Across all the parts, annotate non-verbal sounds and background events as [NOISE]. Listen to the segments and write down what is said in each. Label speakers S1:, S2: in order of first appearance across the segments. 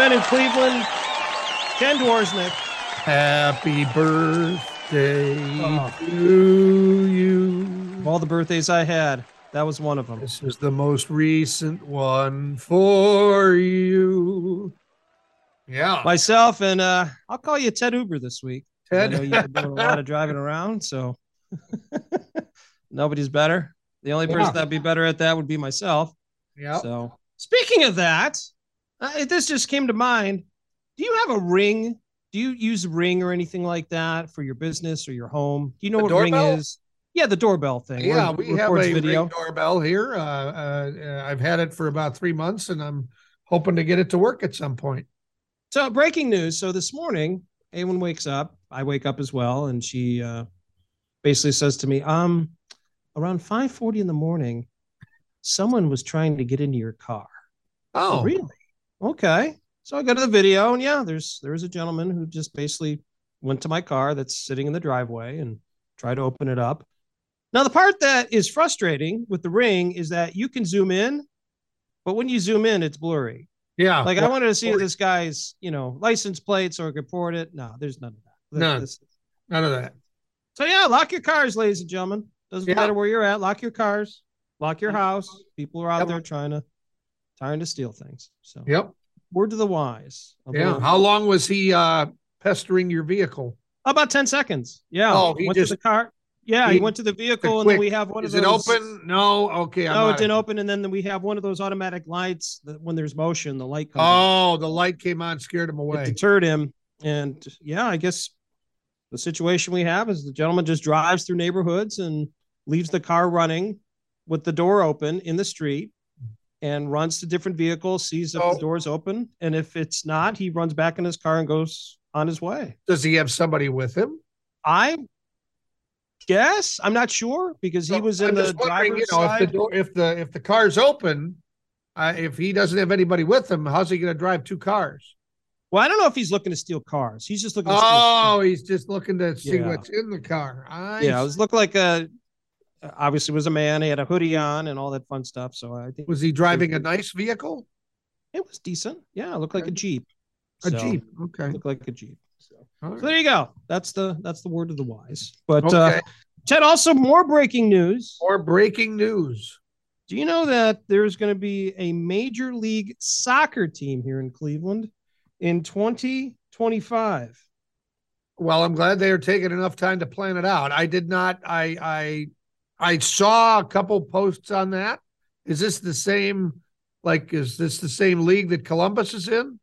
S1: men in Cleveland. Ken Dworsnick.
S2: Happy birthday
S1: Oh.
S2: to you.
S1: Of all the birthdays I had, that was one of them.
S2: This is the most recent one for you. Yeah.
S1: Myself and uh, I'll call you Ted Uber this week.
S2: Ted.
S1: I know you've been doing a lot of driving around, so [LAUGHS] nobody's better. The only person
S2: Yeah.
S1: that'd be better at that would be myself.
S2: yeah.
S1: So, speaking of that, uh, this just came to mind. Do you have a ring? Do you use a Ring or anything like that for your business or your home? Do you know what
S2: doorbell?
S1: Ring is? Yeah, the doorbell thing.
S2: Yeah, we have a
S1: video.
S2: Ring doorbell here. Uh, uh, I've had it for about three months, and I'm hoping to get it to work at some point.
S1: So breaking news. So this morning, Awen wakes up. I wake up as well, and she uh, basically says to me, "Um, around five forty in the morning, someone was trying to get into your car."
S2: Oh,
S1: really? Okay. So I go to the video, and yeah, there's there's a gentleman who just basically went to my car that's sitting in the driveway and tried to open it up. Now the part that is frustrating with the ring is that you can zoom in, but when you zoom in, it's blurry.
S2: yeah.
S1: Like I wanted to see this guy's, you know, license plate so I could port it. No, there's none of that.
S2: None.
S1: This-
S2: none of that.
S1: so yeah, lock your cars, ladies and gentlemen. Doesn't
S2: Yeah.
S1: matter where you're at. Lock your cars. Lock your house. People are out
S2: Yep.
S1: there trying to trying to steal things. So
S2: Yep.
S1: word to the wise.
S2: Yeah. How long was he uh, pestering your vehicle?
S1: about 10 seconds. Yeah.
S2: Oh, he
S1: went
S2: just-
S1: to the car. Yeah, he,
S2: he-
S1: went to the
S2: The
S1: vehicle and then we have one of those.
S2: Is it open? No. Okay. I'm
S1: No, it didn't open. And then we have one of those automatic lights that when there's motion, the light comes on.
S2: Oh, the light came on, scared him
S1: it
S2: away.
S1: deterred him. And yeah, I guess the situation we have is the gentleman just drives through neighborhoods and leaves the car running with the door open in the street and runs to different vehicles, sees if
S2: So-
S1: the door's open. And if it's not, he runs back in his car and goes on his way.
S2: Does he have somebody with him?
S1: I guess I'm not sure because he
S2: So
S1: was in
S2: I'm
S1: the driver's
S2: you know, if the door, if the if the car's open, uh, if he doesn't have anybody with him, how's he going to drive two cars?
S1: Well, I don't know if he's looking to steal cars. He's just looking.
S2: Oh, he's just looking to see
S1: Yeah.
S2: what's in the car. I
S1: yeah, it was looked like a obviously was a man. He had a hoodie on and all that fun stuff. So I think
S2: was he driving a nice vehicle?
S1: it was decent. Yeah, it looked like a Jeep.
S2: A
S1: So,
S2: Jeep. Okay.
S1: Looked like a Jeep. So,
S2: All
S1: so there you go. That's the that's the word of the wise. But uh, Ted, also more breaking news.
S2: More breaking news.
S1: Do you know that there's going to be a major league soccer team here in Cleveland in 2025?
S2: Well, I'm glad they are taking enough time to plan it out. I did not. I I I saw a couple posts on that. Is this the same? Like, is this the same league that Columbus is in?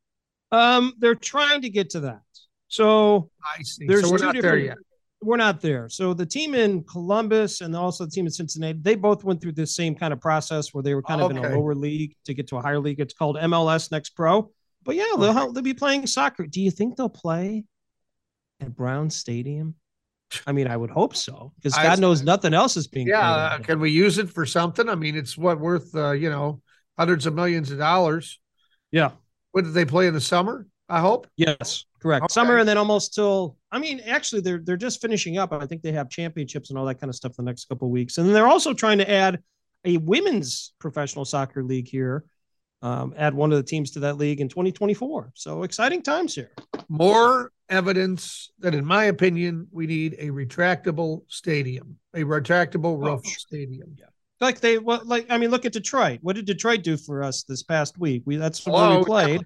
S1: Um, they're trying to get to that. So
S2: I see.
S1: There's
S2: so we're
S1: two
S2: not there
S1: different-
S2: yet.
S1: we're not there. So the team in Columbus and also the team in Cincinnati, they both went through this same kind of process where they were kind of in a lower league to get to a higher league. It's called MLS Next Pro. But yeah, they'll they'll be playing soccer. Do you think they'll play at Brown Stadium? I mean, I would hope so because
S2: I-
S1: God knows nothing else is being.
S2: Yeah, uh, can we use it for something? I mean, it's what worth uh, you know hundreds of millions of dollars.
S1: yeah.
S2: When did they play in the summer? I hope.
S1: Yes, correct.
S2: Okay.
S1: Summer and then almost till I mean, actually they're they're just finishing up. I think they have championships and all that kind of stuff the next couple of weeks. And then they're also trying to add a women's professional soccer league here. Um, add one of the teams to that league in 2024. So exciting times here.
S2: More evidence that, in my opinion, we need a retractable stadium, a retractable roof stadium.
S1: Like they well, like I mean, look at Detroit. What did Detroit do for us this past week? We that's where
S2: Oh,
S1: we played.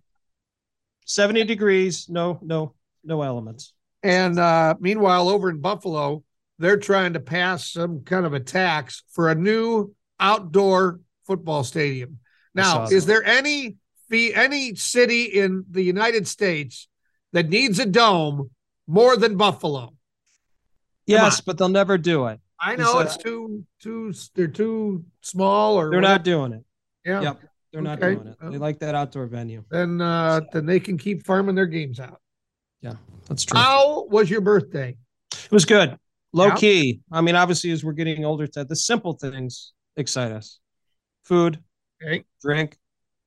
S1: 70 degrees, no, no, no elements.
S2: And uh, meanwhile, over in Buffalo, they're trying to pass some kind of a tax for a new outdoor football stadium. Now, is there any fee, any city in the United States that needs a dome more than Buffalo?
S1: Yes, but they'll never do it.
S2: I know it's too too they're too small or
S1: They're
S2: whatever.
S1: not doing it.
S2: Yeah.
S1: Yep. They're not
S2: Okay.
S1: doing it. They like that outdoor venue.
S2: Then uh then they can keep farming their games out.
S1: Yeah, that's true.
S2: How was your birthday?
S1: It was good. Low
S2: Yeah.
S1: key. I mean, obviously, as we're getting older, Ted, the simple things excite us. Food,
S2: Okay.
S1: drink,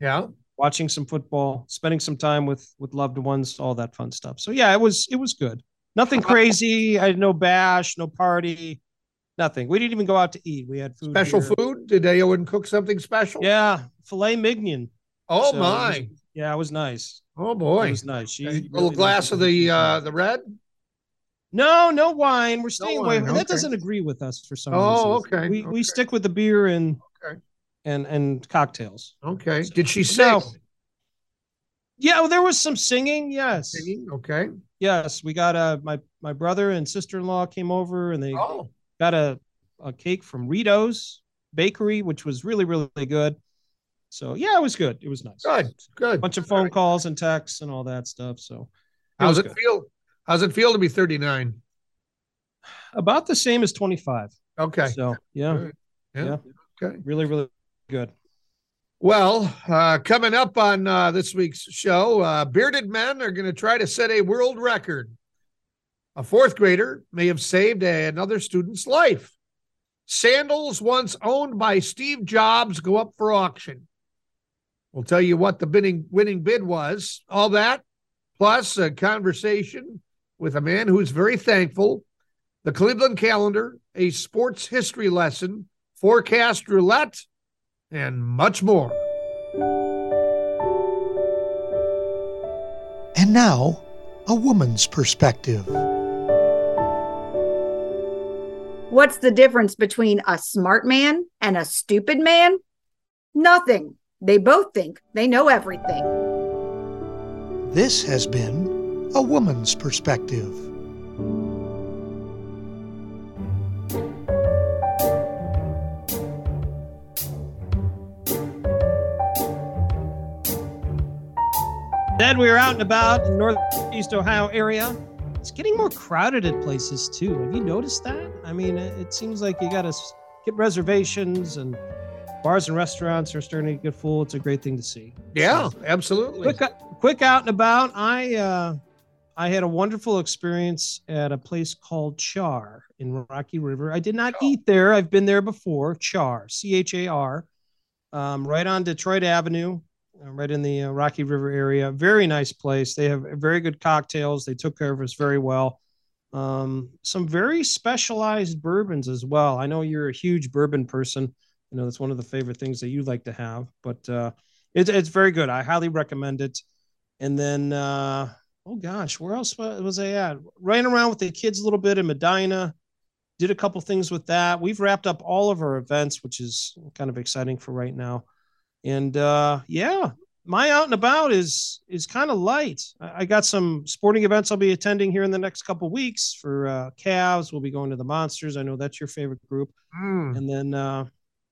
S2: Yeah.
S1: Watching some football, spending some time with with loved ones, all that fun stuff. So yeah, it was it was good. Nothing [LAUGHS] crazy. I had no bash, no party, nothing. We didn't even go out to eat. We had food.
S2: Special
S1: here.
S2: food? Did would cook something special?
S1: Yeah, filet mignon.
S2: Oh
S1: So it
S2: my.
S1: was- yeah, it was nice.
S2: Oh boy, It
S1: was nice. She really
S2: little glass of the uh the red.
S1: No, no wine. We're staying away.
S2: wine,
S1: That
S2: okay.
S1: doesn't agree with us for some
S2: Oh,
S1: reason.
S2: okay,
S1: We
S2: okay.
S1: we stick with the beer and. And and cocktails.
S2: Okay. Did she sing?
S1: Yeah, well, there was some singing. Yes,
S2: Singing? Okay.
S1: yes. We got a my my brother and sister in law came over and they
S2: Oh,
S1: got a a cake from Rito's Bakery, which was really really good. So yeah, it was good. It was nice.
S2: good, good.
S1: bunch of phone calls and texts and all that stuff. So
S2: How's
S1: was
S2: it
S1: good.
S2: feel? How's it feel to be 39?
S1: about the same as 25.
S2: Okay.
S1: So yeah,
S2: Good. Yeah.
S1: Yeah.
S2: Okay.
S1: really really good.
S2: Well, uh, coming up on uh, this week's show, uh, bearded men are going to try to set a world record. A fourth grader may have saved a- another student's life. Sandals once owned by Steve Jobs go up for auction. We'll tell you what the winning winning bid was. All that, plus a conversation with a man who's very thankful. The Cleveland calendar, a sports history lesson, forecast roulette, and much more.
S3: And now, a woman's perspective.
S4: What's the difference between a smart man and a stupid man? Nothing. They both think they know everything.
S3: This has been a woman's perspective.
S1: Then we were out and about in northeast Ohio area. It's getting more crowded at places too. Have you noticed that? I mean, it, seems like you got to get reservations and bars and restaurants are starting to get full. It's a great thing to see.
S2: Yeah,
S1: So,
S2: absolutely.
S1: quick, quick out and about. I uh, I had a wonderful experience at a place called Char in Rocky River. I did not
S2: Char.
S1: eat there. I've been there before. Char, C H A R, um, right on Detroit Avenue, uh, right in the uh, Rocky River area. Very nice place. They have very good cocktails. They took care of us very well. Um, some very specialized bourbons as well. I know you're a huge bourbon person. You know that's one of the favorite things that you like to have, but uh, it's it's very good. I highly recommend it. And then, uh, oh gosh, where else was I at? Ran around with the kids a little bit in Medina. Did a couple things with that. We've wrapped up all of our events, which is kind of exciting for right now. And uh, yeah, my out and about is is kind of light. I, got some sporting events I'll be attending here in the next couple weeks for uh, Cavs. We'll be going to the Monsters. I know that's your favorite group.
S2: Mm.
S1: And then, uh,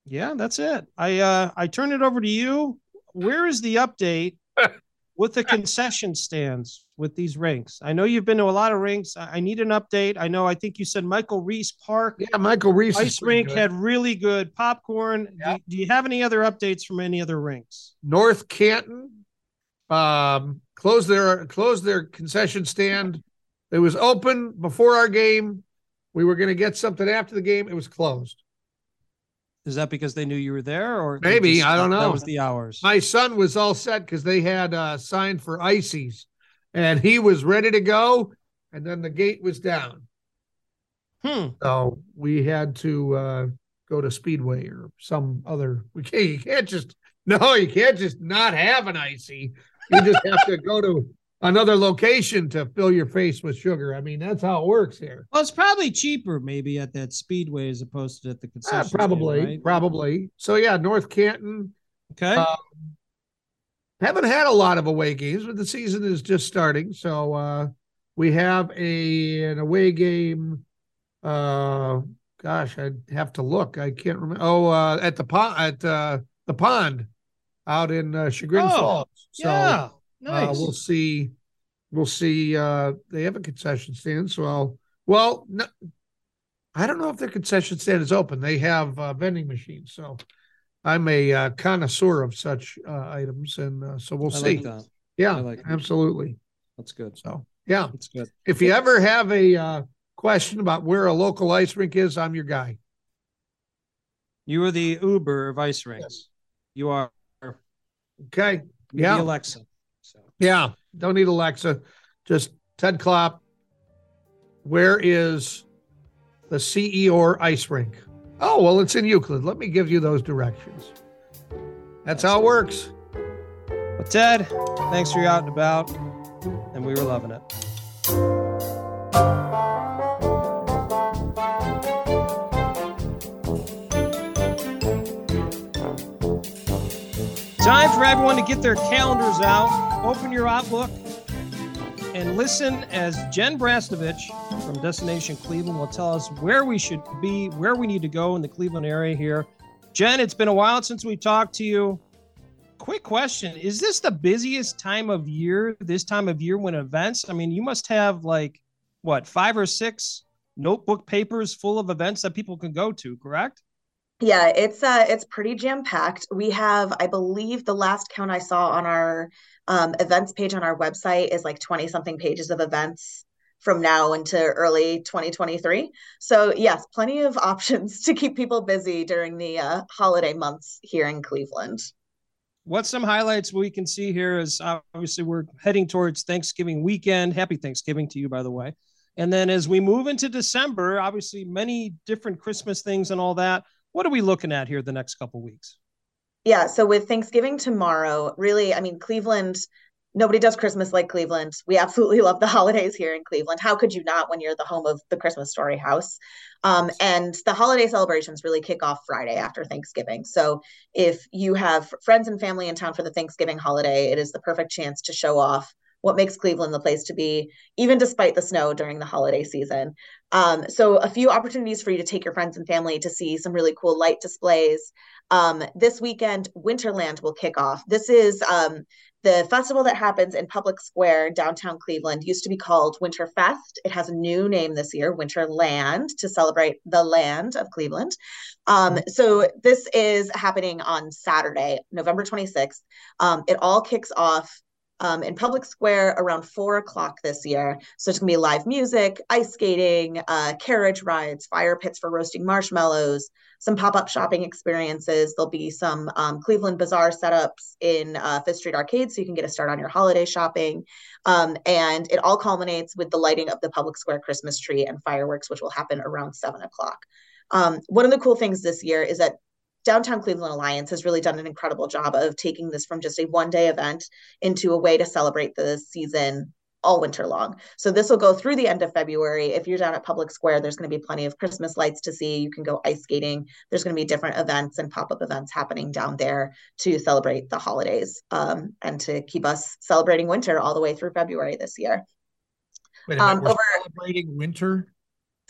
S1: yeah, that's it. I uh, I turn it over to you. Where is the update [LAUGHS] with the concession stands with these rinks? I know you've been to a lot of rinks. I, I need an update. I know. I think you said Michael Reese Park
S2: Yeah, Michael Reese. is
S1: ice rink
S2: good.
S1: had really good popcorn.
S2: Yeah.
S1: Do, do you have any other updates from any other rinks?
S2: North Canton um, closed their closed their concession stand. It was open before our game. We were going to get something after the game. It was closed.
S1: Is that because they knew you were there, or
S2: Maybe, I don't know?
S1: That was the hours.
S2: My son was all set because they had uh, signed for ices, and he was ready to go. And then the gate was down,
S1: Hmm.
S2: so we had to uh, go to Speedway or some other. We [LAUGHS] can't. You can't just no. You can't just not have an icy. You just have to go to another location to fill your face with sugar. I mean, that's how it works here.
S1: Well, it's probably cheaper maybe at that speedway as opposed to at the concession.
S2: Uh,
S1: stand,
S2: probably,
S1: right?
S2: probably. So yeah, North Canton.
S1: Okay.
S2: Uh, haven't had a lot of away games, but the season is just starting. So uh, we have a an away game. Uh, gosh, I'd have to look. I can't remember. Oh, uh, at the pond at uh, the pond out in uh, Chagrin
S1: Oh,
S2: Falls. So
S1: yeah. Nice.
S2: uh, we'll see. We'll see. Uh, they have a concession stand. So I'll, well, no, I don't know if their concession stand is open. They have uh, vending machines. So I'm a uh, connoisseur of such uh, items, and uh, so we'll
S1: I
S2: see.
S1: like that.
S2: Yeah,
S1: I like
S2: absolutely.
S1: That's good.
S2: So yeah,
S1: That's good.
S2: if you ever have a uh, question about where a local ice rink is, I'm your guy.
S1: You are the Uber of ice rinks. You are
S2: Okay. Yeah.
S1: Alexa.
S2: Yeah, don't need Alexa. Just Ted Klopp. Where is the CEOR ice rink? Oh, well, it's in Euclid. Let me give you those directions. That's how it works.
S1: Well, Ted, thanks for your out and about, and we were loving it. Time for everyone to get their calendars out, open your Outlook, and listen as Jen Brastovich from Destination Cleveland will tell us where we should be, where we need to go in the Cleveland area here. Jen, it's been a while since we talked to you. Quick question Is this the busiest time of year, this time of year when events? I mean, you must have like, what, five or six notebook papers full of events that people can go to, correct?
S5: Yeah, it's uh it's pretty jam-packed. We have, I believe the last count I saw on our um, events page on our website is like 20 something pages of events from now into early 2023. So yes, plenty of [LAUGHS] options to keep people busy during the uh, holiday months here in Cleveland.
S1: What some highlights we can see here is obviously we're heading towards Thanksgiving weekend. Happy Thanksgiving to you, by the way. And then as we move into December, obviously many different Christmas things and all that. What are we looking at here the next couple weeks?
S5: Yeah, so with Thanksgiving tomorrow, really, I mean, Cleveland, nobody does Christmas like Cleveland. We absolutely love the [LAUGHS] holidays here in Cleveland. How could you not when you're the home of the Christmas Story House? Um, and the holiday celebrations really kick off Friday after Thanksgiving. So if you have friends and family in town for the Thanksgiving holiday, it is the perfect chance to show off what makes Cleveland the place to be, even despite the snow during the holiday season. Um, so, a few opportunities for you to take your friends and family to see some really cool light displays. Um, this weekend, Winterland will kick off. This is um, the festival that happens in Public Square, downtown Cleveland, used to be called Winterfest. It has a new name this year, Winterland, to celebrate the land of Cleveland. Um, so this is happening on Saturday, November 26th. Um, it all kicks off um, in Public Square around four o'clock this year. So it's gonna be live music, ice skating, uh, carriage rides, fire pits for roasting marshmallows, some pop-up shopping experiences. There'll be some um, Cleveland Bazaar setups in uh, Fifth Street Arcade, so you can get a start on your holiday shopping. Um, and it all culminates with the lighting of the Public Square Christmas tree and fireworks, which will happen around seven o'clock. Um, one of the cool things this year is that Downtown Cleveland Alliance has really done an incredible job of taking this from just a one day event into a way to celebrate the season all winter long. So this will go through the end of February. If you're down at Public Square, there's going to be plenty of Christmas lights to see. You can go ice skating. There's going to be different events and pop up events happening down there to celebrate the holidays um, and to keep us celebrating winter all the way through February this year.
S2: Wait a minute, um, we're over, celebrating winter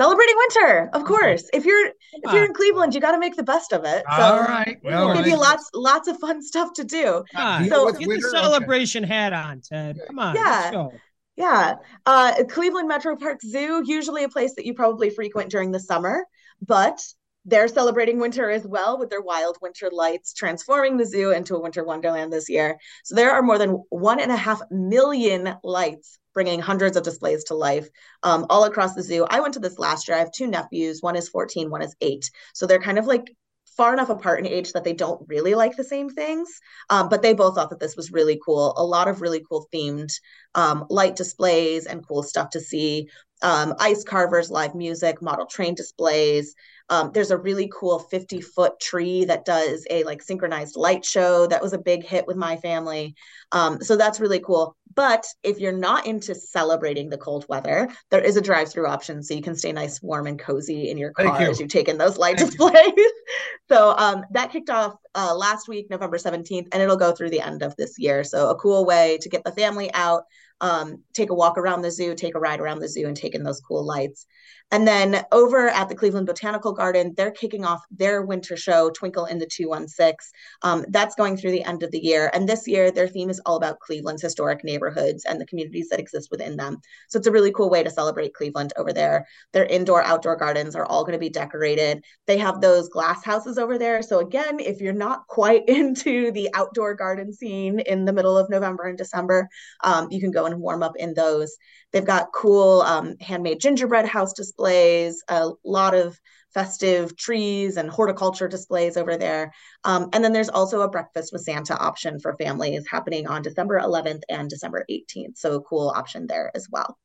S5: celebrating winter of course. If you're if you're in cleveland you got to make the best of it.
S2: So all right.
S5: Well we'll give you lots lots of fun stuff to do.
S1: So get winter? the celebration okay. hat on ted. Come on
S5: yeah. yeah. Uh cleveland metro park zoo usually a place that you probably frequent during the summer but they're celebrating winter as well with their wild winter lights, transforming the zoo into a winter wonderland this year. So there are more than one and a half million lights bringing hundreds of displays to life um, all across the zoo. I went to this last year. I have two nephews. One is 14, one is eight. So they're kind of like far enough apart in age that they don't really like the same things. Um, but they both thought that this was really cool. A lot of really cool themed um, light displays and cool stuff to see. Um, ice carvers, live music, model train displays, um, there's a really cool 50 foot tree that does a like synchronized light show. That was a big hit with my family. Um, so that's really cool. But if you're not into celebrating the cold weather, there is a drive through option so you can stay nice, warm, and cozy in your car you. as you take in those light Thank displays. [LAUGHS] so um, that kicked off uh, last week, November 17th, and it'll go through the end of this year. So a cool way to get the family out, um, take a walk around the zoo, take a ride around the zoo, and take in those cool lights. And then over at the Cleveland Botanical Garden, they're kicking off their winter show, Twinkle in the 216. Um, that's going through the end of the year. And this year, their theme is all about Cleveland's historic neighborhoods and the communities that exist within them. So it's a really cool way to celebrate Cleveland over there. Their indoor, outdoor gardens are all going to be decorated. They have those glass houses over there. So again, if you're not quite [LAUGHS] into the outdoor garden scene in the middle of November and December, um, you can go and warm up in those. They've got cool um, handmade gingerbread house displays, a lot of festive trees and horticulture displays over there. Um, and then there's also a breakfast with Santa option for families happening on December 11th and December 18th. So a cool option there as well.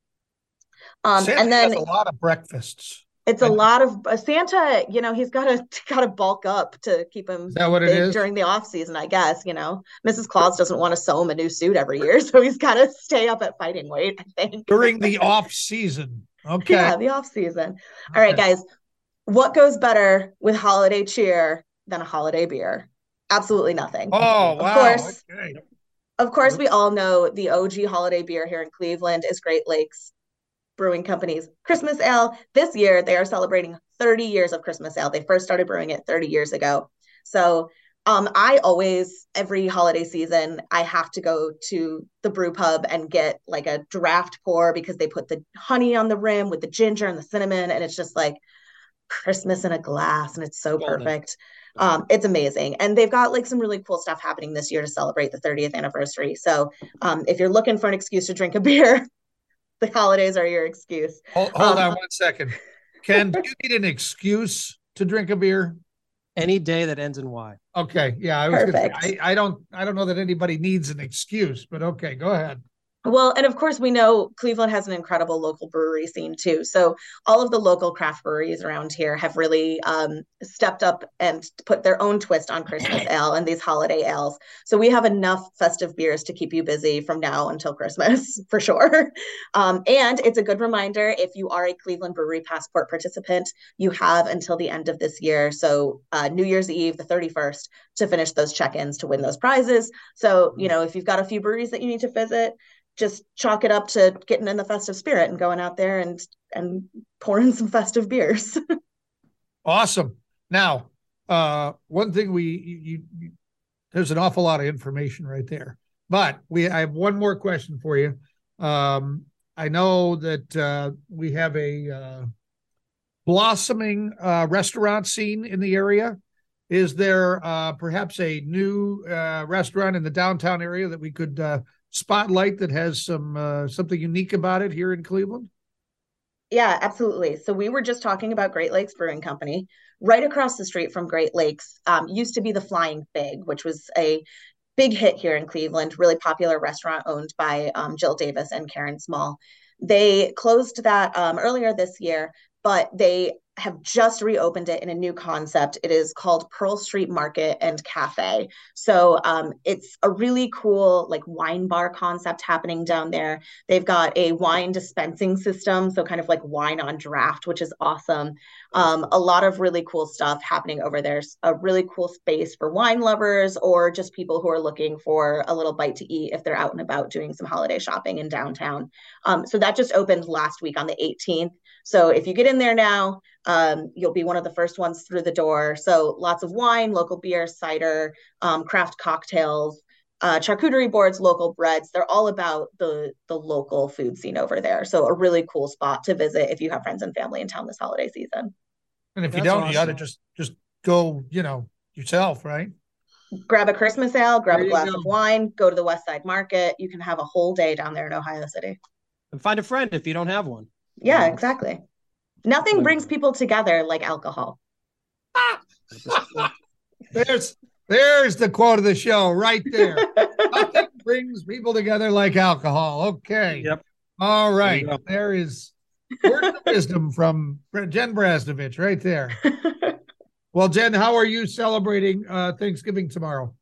S2: Um, Santa and then a lot of breakfasts.
S5: It's a lot of uh, Santa, you know, he's got to got to bulk up to keep him
S2: Is that what it is?
S5: during the off season, I guess, you know. Mrs. Claus doesn't want to sew him a new suit every year, [LAUGHS] so he's got to stay up at fighting weight, I think.
S2: During the [LAUGHS] off season. Okay.
S5: Yeah, the off season. All right,
S2: Okay.
S5: guys. What goes better with holiday cheer than a holiday beer? Absolutely nothing.
S2: Oh,
S5: Of
S2: wow.
S5: course.
S2: Okay.
S5: Of course, we all know the OG holiday beer here in Cleveland is Great Lakes Brewing Company's Christmas Ale. This year, they are celebrating 30 years of Christmas Ale. They first started brewing it 30 years ago. So, um, I always, every holiday season, I have to go to the brew pub and get like a draft pour because they put the honey on the rim with the ginger and the cinnamon, and it's just like Christmas in a glass, and it's so perfect. Um, it's amazing. And they've got like some really cool stuff happening this year to celebrate the 30th anniversary. So um, if you're looking for an excuse to drink a beer, [LAUGHS] [LAUGHS] the holidays are your excuse.
S2: Hold, hold
S5: Um,
S2: on one second. Ken, do you [LAUGHS] need an excuse to drink a beer?
S1: Any day that ends in Y.
S2: Okay, yeah, I was gonna say,
S5: Perfect.
S2: I, I don't I don't know that anybody needs an excuse, but okay, go ahead.
S5: Well, and of course, we know Cleveland has an incredible local brewery scene too. So all of the local craft breweries around here have really um, stepped up and put their own twist on Christmas [CLEARS THROAT] ale and these holiday ales. So we have enough festive beers to keep you busy from now until Christmas [LAUGHS] for sure. Um, and it's a good reminder if you are a Cleveland Brewery Passport participant, you have until the end of this year. So uh, New Year's Eve, the 31st, to finish those check-ins to win those prizes. So, you know, if you've got a few breweries that you need to visit, just chalk it up to getting in the festive spirit and going out there and and pouring [LAUGHS] some festive beers. [LAUGHS]
S2: Awesome. Now, uh, one thing we you, you, there's an awful lot of information right there, but we I have one more question for you. Um, I know that uh, we have a uh, blossoming uh, restaurant scene in the area. Is there uh, perhaps a new uh, restaurant in the downtown area that we could uh, spotlight that has some uh, something unique about it here in Cleveland?
S5: Yeah, absolutely. So we were just talking about Great Lakes Brewing Company. Right across the street from Great Lakes um, used to be the Flying Fig, which was a big hit here in Cleveland, really popular restaurant owned by um, Jill Davis and Karen Small. They closed that um, earlier this year, but they have just reopened it in a new concept. It is called Pearl Street Market and Cafe. So um, it's a really cool like wine bar concept happening down there. They've got a wine dispensing system, so kind of like wine on draft, which is awesome. Um, a lot of really cool stuff happening over there. A really cool space for wine lovers or just people who are looking for a little bite to eat if they're out and about doing some holiday shopping in downtown. Um, so that just opened last week on the 18th. So if you get in there now, um, you'll be one of the first ones through the door. So lots of wine, local beer, cider, um, craft cocktails, uh, charcuterie boards, local breads. They're all about the the local food scene over there. So a really cool spot to visit if you have friends and family in town this holiday season.
S2: And if you don't, you ought to just just go, you know, yourself, right?
S5: Grab a Christmas ale, grab
S2: There
S5: a glass
S2: go.
S5: of wine, go to the West Side Market. You can have a whole day down there in Ohio City.
S1: And find a friend if you don't have one.
S5: Yeah,
S1: Yeah.
S5: exactly. Nothing brings people together like alcohol. [LAUGHS]
S2: There's there's the quote of the show right there. [LAUGHS] Nothing brings people together like alcohol. Okay.
S1: Yep.
S2: All
S1: There
S2: right.
S1: you go.
S2: There is word of wisdom from Jen Brasnovich right there. [LAUGHS] Well, Jen, how are you celebrating uh, Thanksgiving tomorrow?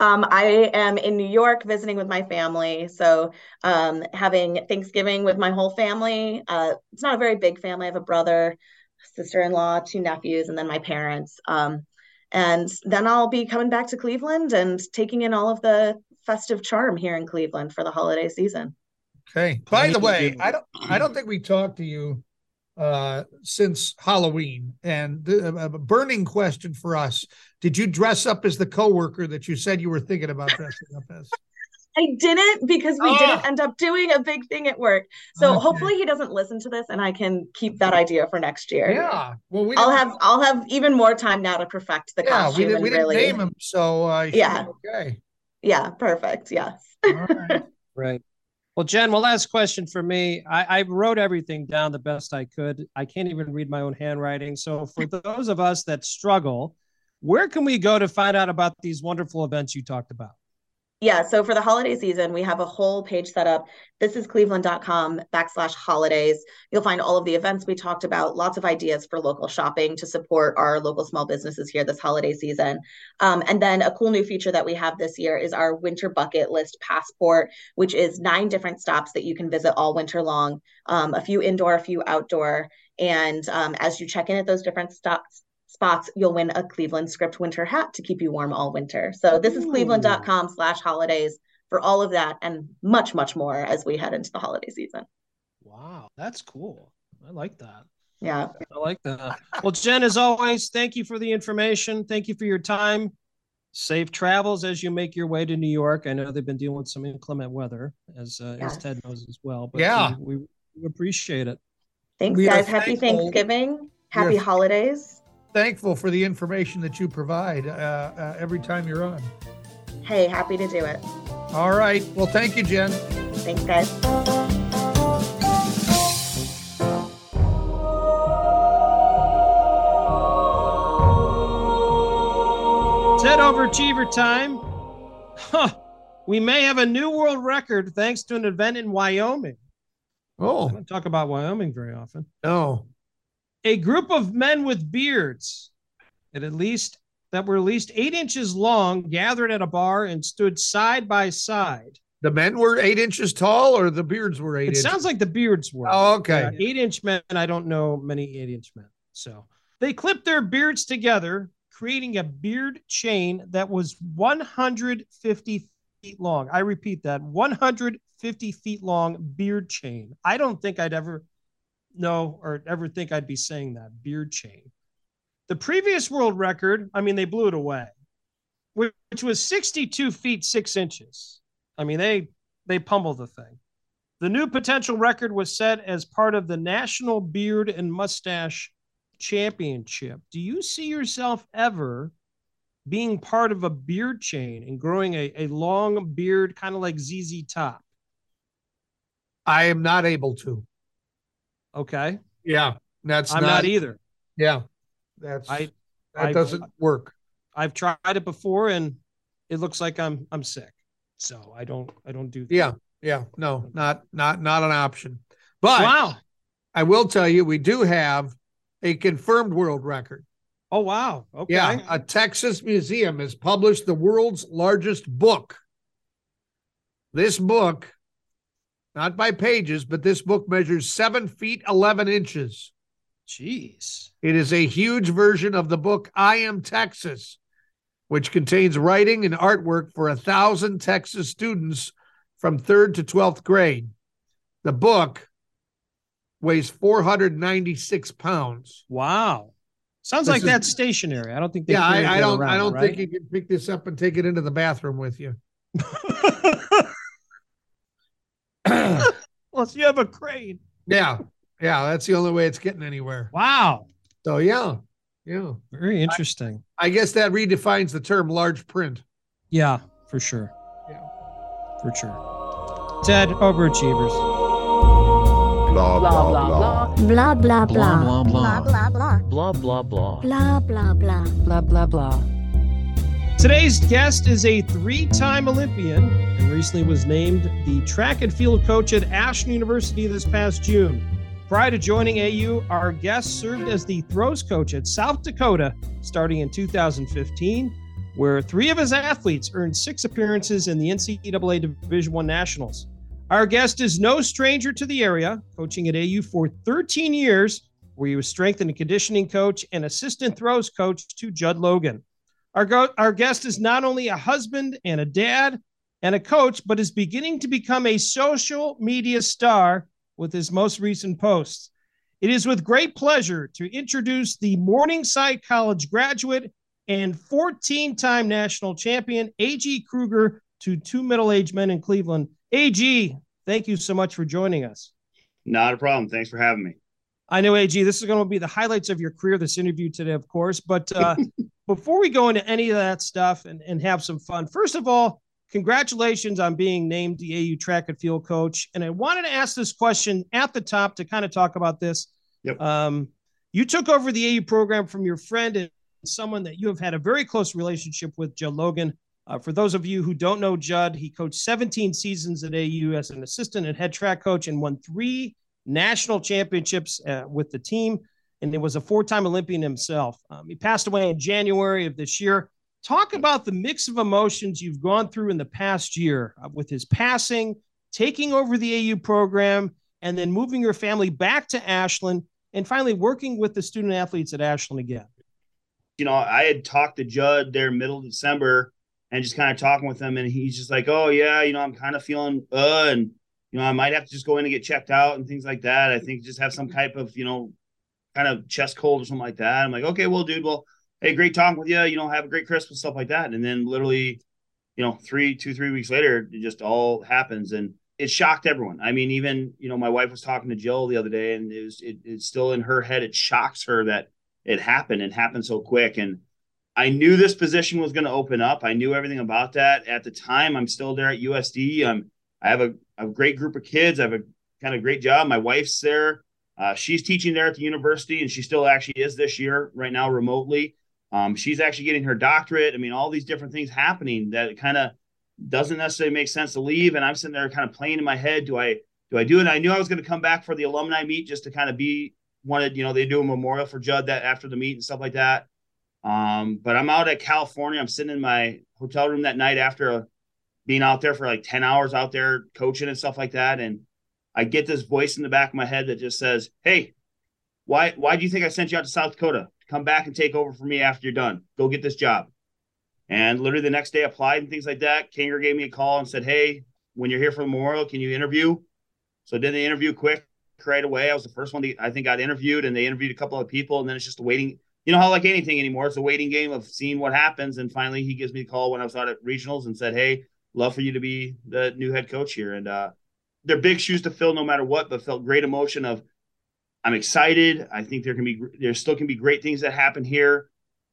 S5: Um, I am in New York visiting with my family. So, um, having Thanksgiving with my whole family. Uh, it's not a very big family. I have a brother, sister-in-law, two nephews, and then my parents. Um, and then I'll be coming back to Cleveland and taking in all of the festive charm here in Cleveland for the holiday season.
S2: Okay. By the way. I don't I don't think we talked to you uh since Halloween. And the, a burning question for us: Did you dress up as the coworker that you said you were thinking about dressing up as? [LAUGHS]
S5: I didn't because we
S2: Ah.
S5: didn't end up doing a big thing at work. So
S2: Okay.
S5: hopefully he doesn't listen to this and I can keep that idea for next year.
S2: Yeah. Well, we
S5: I'll have I'll have even more time now to perfect the
S2: yeah,
S5: costume
S2: we didn't
S5: and
S2: we didn't name him, so uh, you should be
S5: Yeah.
S2: okay.
S5: yeah, perfect. Yes.
S2: All right. [LAUGHS]
S1: Right. Well, Jen, well, last question for me. I, I wrote everything down the best I could. I can't even read my own handwriting. So, for those of us that struggle, where can we go to find out about these wonderful events you talked about?
S5: Yeah, so for the holiday season, we have a whole page set up. This is cleveland.com backslash holidays. You'll find all of the events we talked about, lots of ideas for local shopping to support our local small businesses here this holiday season. Um, and then a cool new feature that we have this year is our winter bucket list passport, which is nine different stops that you can visit all winter long, um, a few indoor, a few outdoor. And um, as you check in at those different stops, spots, you'll win a Cleveland script winter hat to keep you warm all winter. So this is cleveland.com slash holidays for all of that and much, much more as we head into the holiday season.
S1: Wow, that's cool. I like that.
S5: Yeah.
S1: I like that. Well, Jen, as always, thank you for the information. Thank you for your time. Safe travels as you make your way to New York. I know they've been dealing with some inclement weather, as uh,
S5: Yes.
S1: as Ted knows as well. But
S2: Yeah.
S1: we, we appreciate it.
S5: Thanks,
S2: We
S5: guys. Happy
S2: thankful-
S5: Thanksgiving. Happy
S2: Yes.
S5: holidays.
S2: Thankful for the information that you provide uh, uh, every time you're on.
S5: Hey, happy to do it.
S2: All right. Well, thank you, Jen.
S5: Thanks, guys.
S1: Ted overachiever time. Huh. We may have a new world record thanks to an event in Wyoming. I
S2: Oh,
S1: don't talk about Wyoming very often.
S2: no.
S1: A group of men with beards that at least that were at least eight inches long gathered at a bar and stood side by side.
S2: The men were eight inches tall or the beards were eight
S1: It
S2: inches?
S1: sounds like the beards were.
S2: Oh, okay.
S1: Yeah, eight inch men. I don't know many eight inch men. So they clipped their beards together, creating a beard chain that was 150 feet long. I repeat that 150 feet long beard chain. I don't think I'd ever know or ever think I'd be saying that beard chain. The previous world record, I mean, they blew it away, which which was 62 feet six inches. I mean, they they pummeled the thing. The new potential record was set as part of the National Beard and Mustache Championship. Do you see yourself ever being part of a beard chain and growing a, a long beard, kind of like ZZ Top?
S2: I am not able to.
S1: Okay.
S2: Yeah. That's
S1: I'm not, either.
S2: Yeah. That's
S1: I-
S2: that
S1: I-
S2: doesn't work.
S1: I've tried it before and it looks like I'm I'm sick. So I don't I don't do that.
S2: Yeah. Yeah. No, not not not an option. But
S1: Wow.
S2: I will tell you, we do have a confirmed world record.
S1: Oh wow. Okay.
S2: Yeah, a Texas museum has published the world's largest book. This book, not by pages, but this book measures seven feet, 11 inches.
S1: Jeez.
S2: It is a huge version of the book I Am Texas, which contains writing and artwork for a thousand Texas students from third to 12th grade. The book weighs 496 pounds.
S1: Wow. Sounds
S2: This
S1: like
S2: is-
S1: that's stationary. I don't think they
S2: Yeah, I, I don't I don't
S1: right?
S2: think you can pick this up and take it into the bathroom with you. [LAUGHS]
S1: Unless you have a crane.
S2: Yeah. Yeah, that's the only way it's getting anywhere.
S1: Wow.
S2: So yeah. Yeah.
S1: Very interesting.
S2: I guess that redefines the term large print.
S1: Yeah, for sure.
S2: Yeah.
S1: For sure. Ted, overachievers.
S6: Blah blah blah
S7: blah blah blah
S6: Blah blah
S7: blah. blah
S6: blah blah blah.
S7: blah blah blah
S8: Blah blah blah. blah blah blah.
S1: Today's guest is a three time Olympian and recently was named the track and field coach at Ashland University this past June. Prior to joining AU, our guest served as the throws coach at South Dakota starting in 2015, where three of his athletes earned six appearances in the NCAA Division One Nationals. Our guest is no stranger to the area, coaching at AU for 13 years, where he was strength and conditioning coach and assistant throws coach to Judd Logan. Our, go- our guest is not only a husband and a dad and a coach, but is beginning to become a social media star with his most recent posts. It is with great pleasure to introduce the Morningside College graduate and 14 time national champion, A.G. Kruger, to two middle aged men in Cleveland. A.G., thank you so much for joining us.
S9: Not a problem. Thanks for having me.
S1: I know, AG, this is going to be the highlights of your career, this interview today, of course. But uh, [LAUGHS] before we go into any of that stuff and, and have some fun, first of all, congratulations on being named the AU track and field coach. And I wanted to ask this question at the top to kind of talk about this.
S9: Yep.
S1: Um, you took over the AU program from your friend and someone that you have had a very close relationship with, Judd Logan. Uh, for those of you who don't know Judd, he coached 17 seasons at AU as an assistant and head track coach and won three national championships uh, with the team. And he was a four time Olympian himself. Um, he passed away in January of this year. Talk about the mix of emotions you've gone through in the past year uh, with his passing, taking over the AU program, and then moving your family back to Ashland, and finally working with the student athletes at Ashland again.
S9: You know, I had talked to Judd there middle of December and just kind of talking with him, and he's just like, "Oh yeah, you know, I'm kind of feeling uh, and you know, I might have to just go in and get checked out and things like that. I think just have some type of you know, kind of chest cold or something like that." I'm like, "Okay, well, dude, well, hey, great talking with you. You know, have a great Christmas stuff like that." And then literally, you know, three, two, three weeks later, it just all happens and it shocked everyone. I mean, even you know, my wife was talking to Jill the other day, and it was it, it's still in her head. It shocks her that it happened and happened so quick. And I knew this position was going to open up. I knew everything about that at the time. I'm still there at USD. I'm I have a, a great group of kids. I have a kind of great job. My wife's there. Uh, she's teaching there at the university, and she still actually is this year right now remotely. Um, she's actually getting her doctorate. I mean, all these different things happening that kind of doesn't necessarily make sense to leave. And I'm sitting there kind of playing in my head, do I do I do it? I knew I was going to come back for the alumni meet just to kind of be wanted, you know, they do a memorial for Judd that after the meet and stuff like that. Um, but I'm out at California. I'm sitting in my hotel room that night after being out there for like 10 hours out there coaching and stuff like that. And I get this voice in the back of my head that just says, Hey, why why do you think I sent you out to South Dakota? Come back and take over for me after you're done. Go get this job. And literally the next day I applied and things like that. Kinger gave me a call and said, Hey, when you're here for memorial, can you interview? So I did the interview quick right away. I was the first one that I think got interviewed, and they interviewed a couple of people, and then it's just waiting. You know how like anything anymore, it's a waiting game of seeing what happens. And finally, he gives me a call when I was out at regionals and said, "Hey, love for you to be the new head coach here." And uh, they're big shoes to fill, no matter what. But felt great emotion of I'm excited. I think there can be there still can be great things that happen here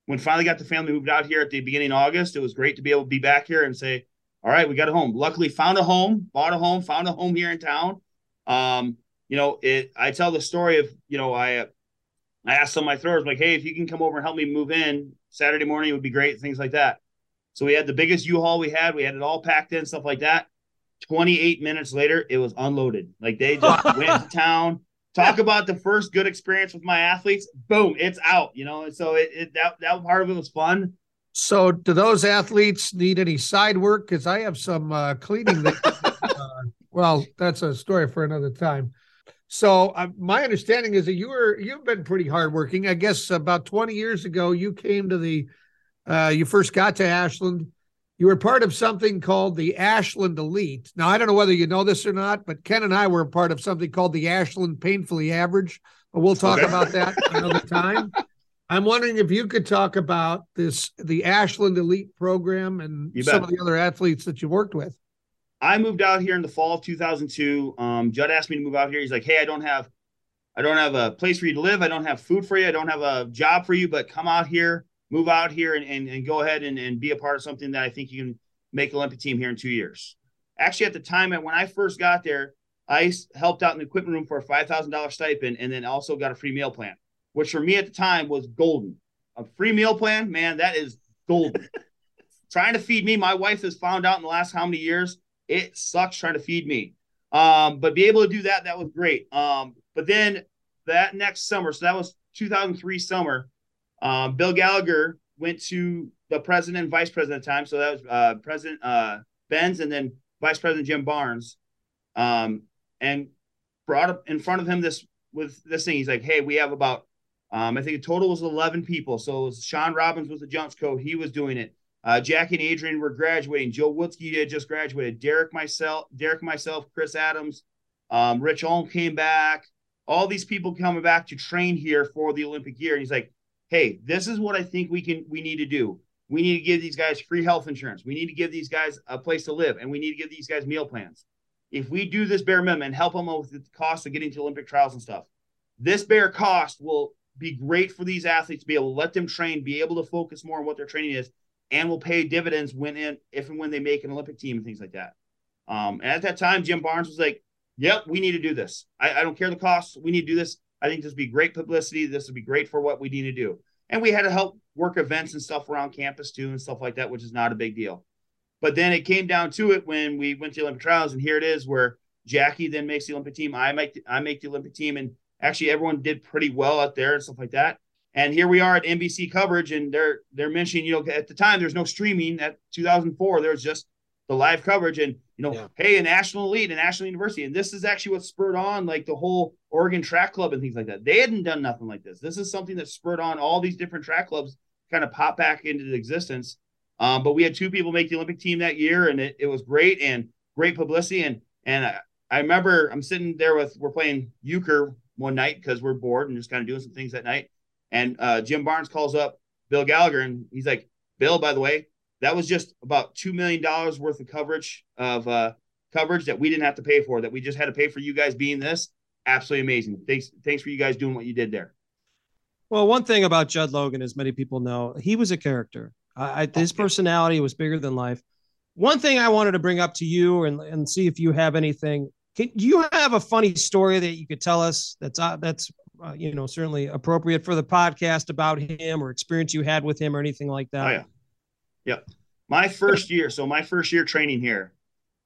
S9: when finally got the family moved out here at the beginning of August, it was great to be able to be back here and say, all right, we got a home. Luckily, found a home, bought a home, found a home here in town. Um, you know, it. I tell the story of, you know, I I asked some of my throwers like, hey, if you can come over and help me move in Saturday morning, it would be great. Things like that. So we had the biggest U-Haul we had. We had it all packed in, stuff like that. 28 minutes later, it was unloaded. Like they just [LAUGHS] went to town, talk about the first good experience with my athletes. Boom, it's out. You know, so it, it that that part of it was fun.
S2: So, do those athletes need any side work? Because I have some uh, cleaning. That, [LAUGHS] uh, well, that's a story for another time. So, uh, my understanding is that you were you've been pretty hardworking. I guess about twenty years ago, you came to the. Uh, you first got to Ashland. You were part of something called the Ashland Elite. Now, I don't know whether you know this or not, but Ken and I were part of something called the Ashland Painfully Average. But we'll talk
S9: Okay.
S2: about that another time. I'm wondering if you could talk about this, the Ashland Elite program and some of the other athletes that you worked with.
S9: I moved out here in the fall of 2002. Um, Judd asked me to move out here. He's like, "Hey, I don't have, I don't have a place for you to live. I don't have food for you. I don't have a job for you. But come out here, move out here, and and, and go ahead and, and be a part of something that I think you can make Olympic team here in two years." Actually, at the time when I first got there, I helped out in the equipment room for a five thousand dollars stipend, and then also got a free meal plan, which for me at the time was golden. A free meal plan, man, that is golden. [LAUGHS] Trying to feed me, my wife has found out in the last how many years it sucks trying to feed me. Um, but be able to do that, that was great. Um, but then that next summer, so that was 2003 summer, um, Bill Gallagher went to the president and vice president at the time. So that was uh, President uh, Benz and then Vice President Jim Barnes, um, and brought up in front of him this with this thing. He's like, "Hey, we have about, um, I think the total was 11 people. So it was Sean Robbins was the jumps coach. He was doing it. Uh, Jackie and Adrian were graduating. Joe Woodsky had just graduated. Derek myself, Derek myself, Chris Adams, um, Rich Olm came back. All these people coming back to train here for the Olympic year. And he's like, "Hey, this is what I think we can we need to do. We need to give these guys free health insurance. We need to give these guys a place to live, and we need to give these guys meal plans. If we do this bare minimum and help them with the cost of getting to Olympic trials and stuff, this bare cost will be great for these athletes to be able to let them train, be able to focus more on what their training is, and will pay dividends when in if and when they make an Olympic team and things like that. Um, and at that time, Jim Barnes was like, "Yep, we need to do this. I, I don't care the cost. We need to do this. I think this would be great publicity. This would be great for what we need to do." And we had to help work events and stuff around campus too and stuff like that, which is not a big deal. But then it came down to it when we went to the Olympic trials, and here it is where Jackie then makes the Olympic team. I make the, I make the Olympic team, and actually everyone did pretty well out there and stuff like that. And here we are at NBC coverage, and they're they're mentioning, you know, at the time there's no streaming. At 2004, There's just the live coverage, and you know,
S1: Yeah.
S9: hey, a national elite, a national university, and this is actually what spurred on like the whole Oregon Track Club and things like that. They hadn't done nothing like this. This is something that spurred on all these different track clubs kind of pop back into existence. Um, but we had two people make the Olympic team that year, and it, it was great and great publicity. And and I, I remember I'm sitting there with we're playing euchre one night because we're bored and just kind of doing some things that night. And uh, Jim Barnes calls up Bill Gallagher and he's like, Bill, by the way, that was just about two million dollars worth of coverage of uh, coverage that we didn't have to pay for, that we just had to pay for you guys being this. Absolutely amazing. Thanks, thanks for you guys doing what you did there.
S1: Well, one thing about Judd Logan, as many people know, he was a character. I, I, his personality was bigger than life. One thing I wanted to bring up to you and, and see if you have anything. Can, you have a funny story that you could tell us that's uh, that's uh, you know certainly appropriate for the podcast about him or experience you had with him or anything like that?
S9: Oh yeah, yeah. My first year, so my first year training here,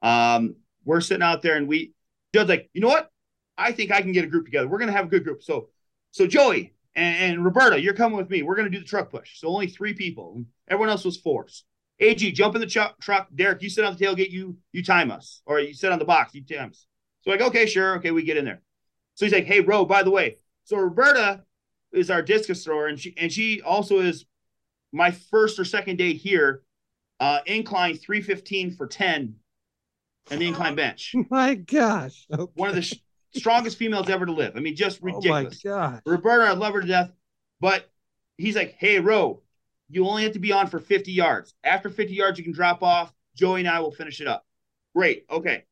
S9: um, we're sitting out there and we Judd's like, you know what? I think I can get a group together. We're gonna have a good group. So, so Joey and, and Roberta, you're coming with me. We're gonna do the truck push. So only three people. Everyone else was fours. AG, jump in the ch- truck. Derek, you sit on the tailgate. You you time us, or you sit on the box. You time us. So like, okay, sure, okay, we get in there. So he's like, hey, Ro, by the way, so Roberta is our discus thrower, and she and she also is my first or second day here, uh, incline 315 for 10 and the incline bench. [LAUGHS]
S1: My gosh. Okay.
S9: One of the sh- strongest females ever to live. I mean, just ridiculous.
S1: Oh my god.
S9: Roberta, I love her to death. But he's like, hey, Ro, you only have to be on for 50 yards. After 50 yards, you can drop off. Joey and I will finish it up. Great. Okay.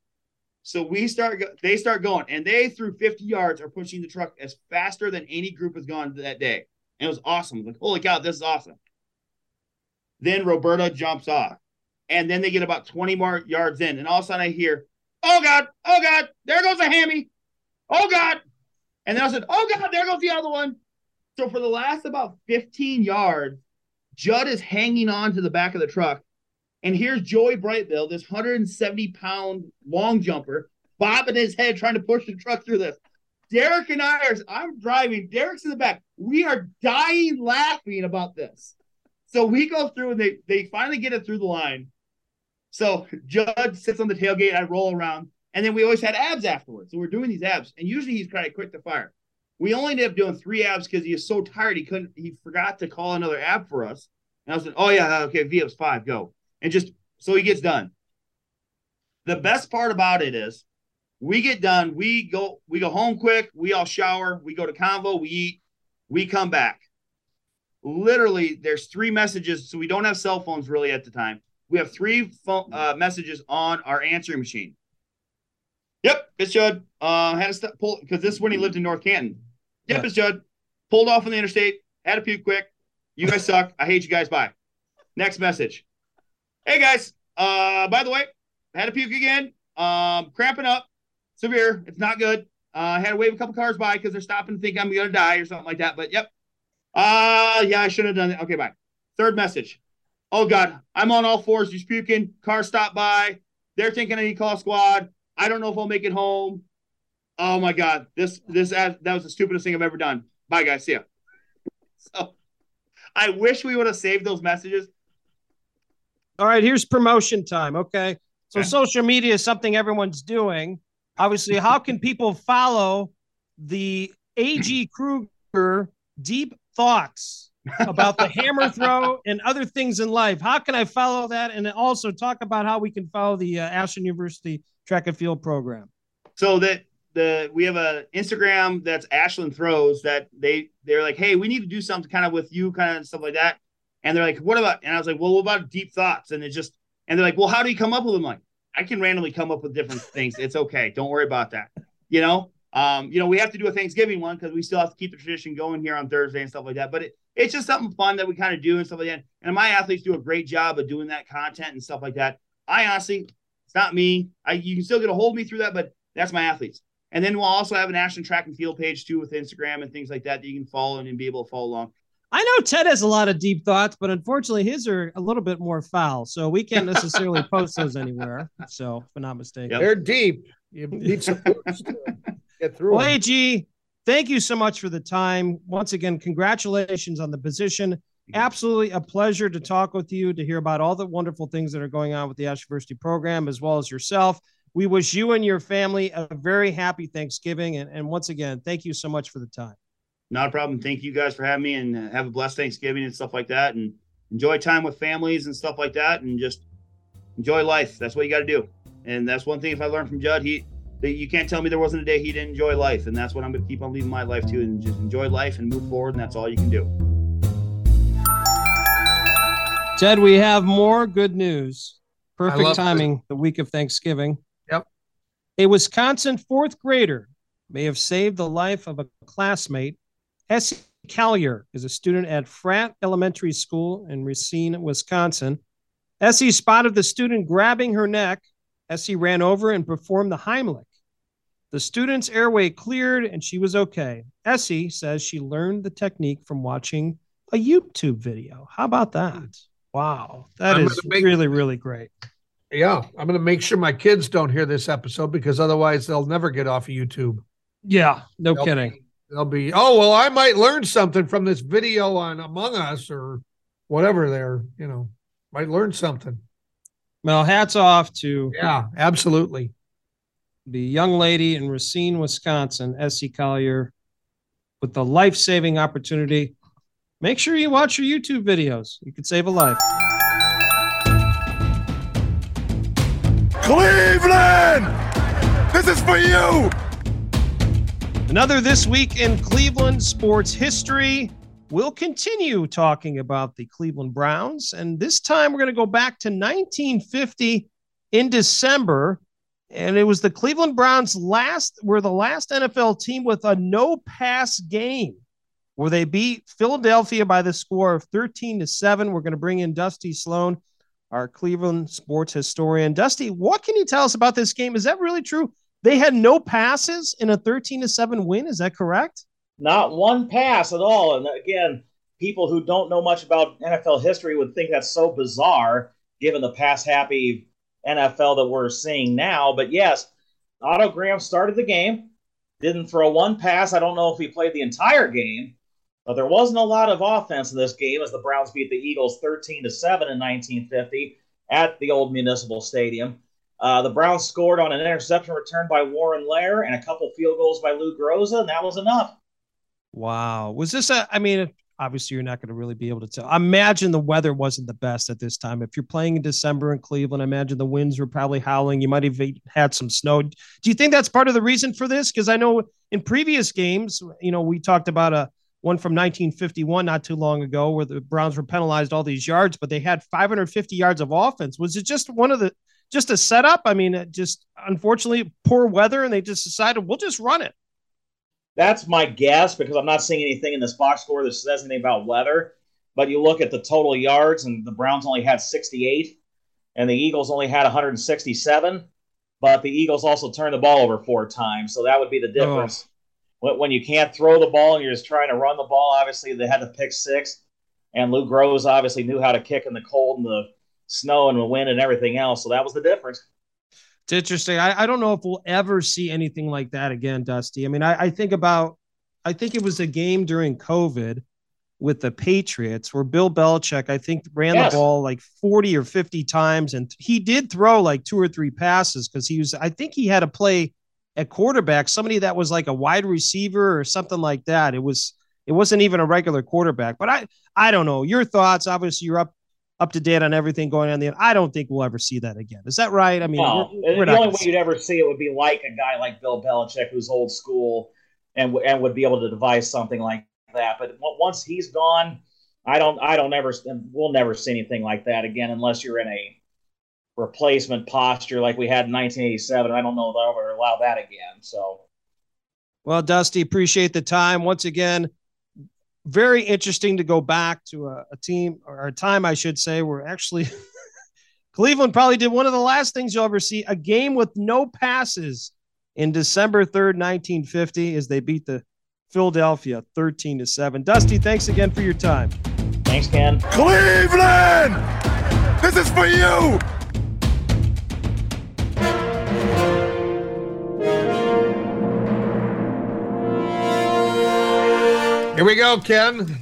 S9: So we start, they start going, and they through 50 yards are pushing the truck as faster than any group has gone that day. And it was awesome. Was like, holy cow, this is awesome. Then Roberta jumps off. And then they get about 20 more yards in. And all of a sudden I hear, oh God, oh God, there goes a hammy. Oh God. And then I said, oh God, there goes the other one. So for the last about 15 yards, Judd is hanging on to the back of the truck. And here's Joey Brightbill, this 170 pound long jumper, bobbing his head trying to push the truck through this. Derek and I are, I'm driving, Derek's in the back. We are dying laughing about this. So we go through and they, they finally get it through the line. So Judd sits on the tailgate, I roll around, and then we always had abs afterwards. So we're doing these abs, and usually he's kind of quick to fire. We only ended up doing three abs because he so tired he couldn't. He forgot to call another ab for us. And I was like, "Oh yeah, uh, okay, VF's five, go." And just so he gets done. The best part about it is, we get done, we go, we go home quick, we all shower, we go to convo, we eat, we come back. Literally, there's three messages, so we don't have cell phones really at the time. We have three phone uh, messages on our answering machine. Yep, it's Judd. Uh, had to stop, pull because this is when he lived in North Canton. Yep,
S1: Yeah.
S9: it's Judd. Pulled off on the interstate. Had a puke quick. You guys suck. I hate you guys. Bye. Next message. Hey guys. Uh, by the way, had a puke again. Um, cramping up, severe. It's not good. Uh, had to wave a couple cars by because they're stopping to think I'm gonna die or something like that. But yep. Uh, yeah, I should have done it. Okay, bye. Third message. Oh God, I'm on all fours, just puking. Car stopped by. They're thinking I need call squad. I don't know if I'll make it home. Oh my God, this this that was the stupidest thing I've ever done. Bye guys, see ya. So, I wish we would have saved those messages.
S1: All right, here's promotion time. Okay. So
S9: Okay.
S1: social media is something everyone's doing. Obviously, how can people follow the AG Kruger deep thoughts about the [LAUGHS] hammer throw and other things in life? How can I follow that? And also talk about how we can follow the uh, Ashland University track and field program.
S9: So that the we have a Instagram that's Ashland throws that they they're like, hey, we need to do something kind of with you, kind of stuff like that. And they're like, what about? And I was like, well, what about deep thoughts? And it just and they're like, well, how do you come up with them? Like, I can randomly come up with different things. It's okay. Don't worry about that. You know, um, you know, we have to do a Thanksgiving one because we still have to keep the tradition going here on Thursday and stuff like that. But it, it's just something fun that we kind of do and stuff like that. And my athletes do a great job of doing that content and stuff like that. I honestly, it's not me. I you can still get a hold of me through that, but that's my athletes. And then we'll also have an Ashland track and field page too with Instagram and things like that that you can follow and, and be able to follow along.
S1: I know Ted has a lot of deep thoughts, but unfortunately his are a little bit more foul. So we can't necessarily [LAUGHS] post those anywhere. So if I'm not mistaken.
S9: Yep.
S2: They're deep. [LAUGHS] You need some words to get through.
S1: Well,
S2: them.
S1: AG, thank you so much for the time. Once again, congratulations on the position. Absolutely a pleasure to talk with you, to hear about all the wonderful things that are going on with the Ash University program, as well as yourself. We wish you and your family a very happy Thanksgiving. And, and once again, thank you so much for the time.
S9: Not a problem. Thank you guys for having me and uh, have a blessed Thanksgiving and stuff like that. And enjoy time with families and stuff like that. And just enjoy life. That's what you got to do. And that's one thing if I learned from Judd, he, you can't tell me there wasn't a day he didn't enjoy life. And that's what I'm going to keep on leaving my life to and just enjoy life and move forward. And that's all you can do.
S1: Ted, we have more good news. Perfect
S2: love
S1: timing, the week of Thanksgiving.
S2: Yep.
S1: A Wisconsin fourth grader may have saved the life of a classmate. Essie Collier is a student at Fratt Elementary School in Racine, Wisconsin. Essie spotted the student grabbing her neck. Essie ran over and performed the Heimlich. The student's airway cleared and she was okay. Essie says she learned the technique from watching a YouTube video. How about that? Wow. that
S2: I'm
S1: is
S2: make-
S1: really, really great.
S2: Yeah, I'm going to make sure my kids don't hear this episode because otherwise they'll never get off of YouTube.
S1: Yeah, no
S2: They'll
S1: kidding.
S2: be- They'll be, oh, well, I might learn something from this video on Among Us or whatever they're, you know, might learn something.
S1: Well, hats off to
S2: Yeah, absolutely.
S1: The young lady in Racine, Wisconsin, Essie Collier, with the life saving opportunity. Make sure you watch your YouTube videos. You could save a life.
S7: Cleveland! This is for you!
S1: Another This Week in Cleveland sports history. We'll continue talking about the Cleveland Browns. And this time we're going to go back to 1950 in December. And it was the Cleveland Browns last, were the last NFL team with a no pass game where they beat Philadelphia by the score of 13 to 7. We're going to bring in Dusty Sloan, our Cleveland sports historian. Dusty, what can you tell us about this game? Is that really true? They had no passes in a 13 to 7 win. Is that correct?
S8: Not one pass at all. And again, people who don't know much about NFL history would think that's so bizarre given the pass happy NFL that we're seeing now. But yes, Otto Graham started the game, didn't throw one pass. I don't know if he played the entire game, but there wasn't a lot of offense in this game as the Browns beat the Eagles 13 to 7 in 1950 at the old Municipal Stadium. Uh, the Browns scored on an interception return by Warren Lahr and a couple field goals by Lou Groza, and that was enough.
S1: Wow. Was this a, I mean, obviously you're not going to really be able to tell. I imagine the weather wasn't the best at this time. If you're playing in December in Cleveland, I imagine the winds were probably howling. You might have had some snow. Do you think that's part of the reason for this? Because I know in previous games, you know, we talked about a one from 1951 not too long ago where the Browns were penalized all these yards, but they had 550 yards of offense. Was it just one of the, just a setup? I mean, just unfortunately poor weather and they just decided we'll just run it.
S8: That's my guess because I'm not seeing anything in this box score that says anything about weather. But you look at the total yards, and the Browns only had 68, and the Eagles only had 167. But the Eagles also turned the ball over four times, so that would be the oh. difference. When, when you can't throw the ball and you're just trying to run the ball, obviously they had to pick six, and Lou Groza obviously knew how to kick in the cold and the snow and the wind and everything else. So that was the difference.
S1: It's interesting. I, I don't know if we'll ever see anything like that again, Dusty. I mean, I, I think about, I think it was a game during COVID with the Patriots where Bill Belichick, I think, ran
S8: Yes.
S1: the ball like 40 or 50 times. And he did throw like two or three passes because he was, I think he had to play at quarterback, somebody that was like a wide receiver or something like that. It was, it wasn't even a regular quarterback. But I, I don't know. Your thoughts, obviously, you're up up to date on everything going on there. I don't think we'll ever see that again. Is that right? I mean,
S8: no,
S1: we're, we're
S8: the only way you'd ever see it would be like a guy like Bill Belichick, who's old school and and would be able to devise something like that. But once he's gone, I don't, I don't ever, we'll never see anything like that again unless you're in a replacement posture like we had in 1987. I don't know if I'll ever allow that again. So
S1: Well, Dusty, appreciate the time. Once again, very interesting to go back to a, a team or a time, I should say, where actually [LAUGHS] Cleveland probably did one of the last things you'll ever see a game with no passes in December 3rd, 1950, as they beat the Philadelphia 13 to 7. Dusty, thanks again for your time.
S8: Thanks, Ken.
S7: Cleveland! This is for you!
S2: Here we go, Ken.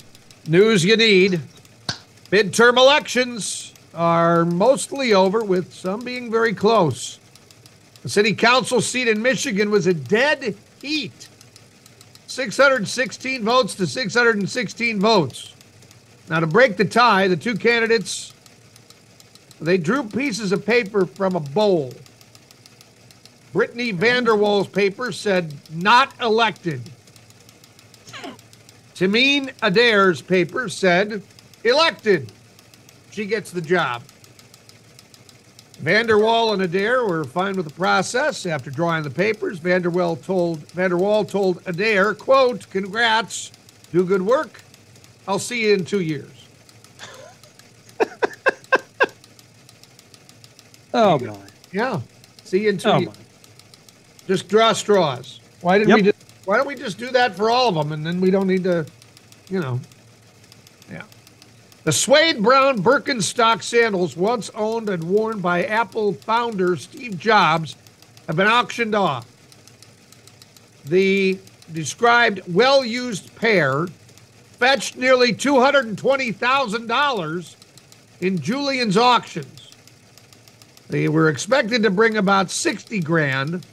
S2: News you need. Midterm elections are mostly over, with some being very close. The city council seat in Michigan was a dead heat 616 votes to 616 votes. Now, to break the tie, the two candidates they drew pieces of paper from a bowl. Brittany Vanderwall's paper said not elected. Tameen Adair's paper said elected. She gets the job. Vanderwall and Adair were fine with the process. After drawing the papers, Vanderwall told Vanderwall told Adair, quote, congrats, do good work. I'll see you in two years. [LAUGHS]
S1: Oh, my.
S2: Yeah. See you in two
S1: Oh,
S2: years.
S1: my.
S2: Just draw straws. Why didn't we just why don't we just do that for all of them and then we don't need to, you know. Yeah. The suede brown Birkenstock sandals once owned and worn by Apple founder Steve Jobs have been auctioned off. The described well-used pair fetched nearly $220,000 in Julien's auctions. They were expected to bring about 60 grand.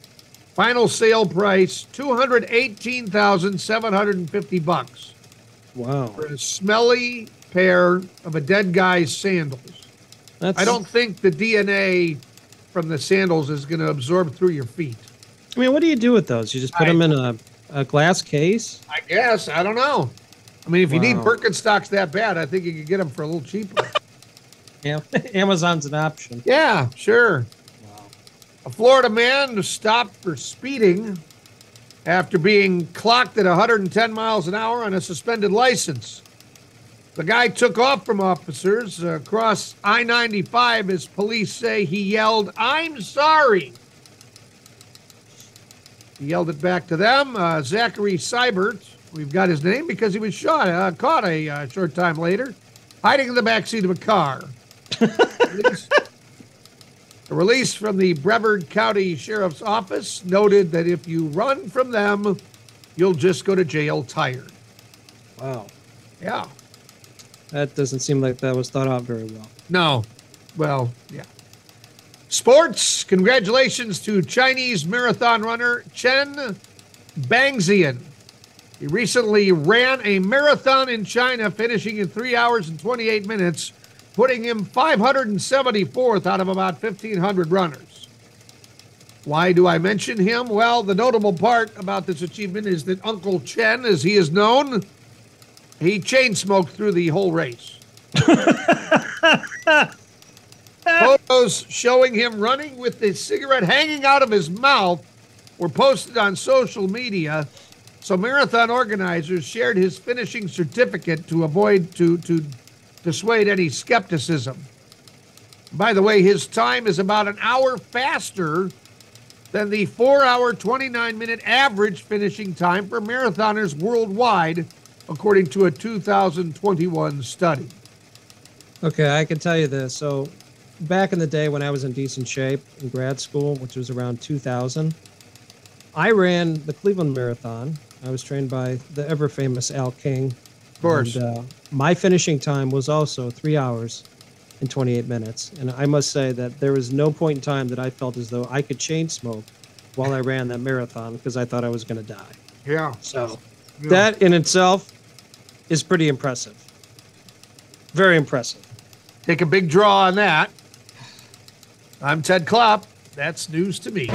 S2: Final sale price 218,750 bucks
S1: Wow.
S2: for a smelly pair of a dead guy's sandals.
S1: That's,
S2: I don't think the DNA from the sandals is going to absorb through your feet.
S1: I mean, what do you do with those? You just put
S2: I-
S1: them in a, a glass case?
S2: I guess. I don't know. I mean, if you need
S1: Wow.
S2: Birkenstocks that bad, I think you could get them for a little cheaper. [LAUGHS]
S1: Yeah. Amazon's an option.
S2: yeah, sure. A Florida man was stopped for speeding after being clocked at 110 miles an hour on a suspended license. The guy took off from officers across I 95 as police say he yelled, I'm sorry. He yelled it back to them. Uh, Zachary Seibert, we've got his name because he was shot, uh, caught a uh, short time later, hiding in the backseat of a car. [LAUGHS] Police- a release from the Brevard County Sheriff's Office noted that if you run from them, you'll just go to jail tired.
S1: Wow.
S2: Yeah.
S1: That doesn't seem like that was thought out very well.
S2: No. Well, yeah. Sports. Congratulations to Chinese marathon runner Chen Bangzian. He recently ran a marathon in China, finishing in three hours and 28 minutes, putting him 574th out of about 1,500 runners. Why do I mention him? Well, the notable part about this achievement is that Uncle Chen, as he is known, he chain smoked through the whole race. [LAUGHS] Photos showing him running with the cigarette hanging out of his mouth were posted on social media. So marathon organizers shared his finishing certificate to avoid to to dissuade any skepticism. By the way, his time is about an hour faster than the 4-hour 29-minute average finishing time for marathoners worldwide, according to a 2021 study.
S1: Okay, I can tell you this. So, back in the day when I was in decent shape in grad school, which was around 2000, I ran the Cleveland Marathon. I was trained by the ever famous Al King.
S2: Of course.
S1: And, uh, my finishing time was also three hours and 28 minutes. And I must say that there was no point in time that I felt as though I could chain smoke while I ran that marathon because I thought I was going to die.
S2: Yeah.
S1: So,
S2: Yeah.
S1: that in itself is pretty impressive. Very impressive.
S2: Take a big draw on that. I'm Ted Klopp. That's news to me.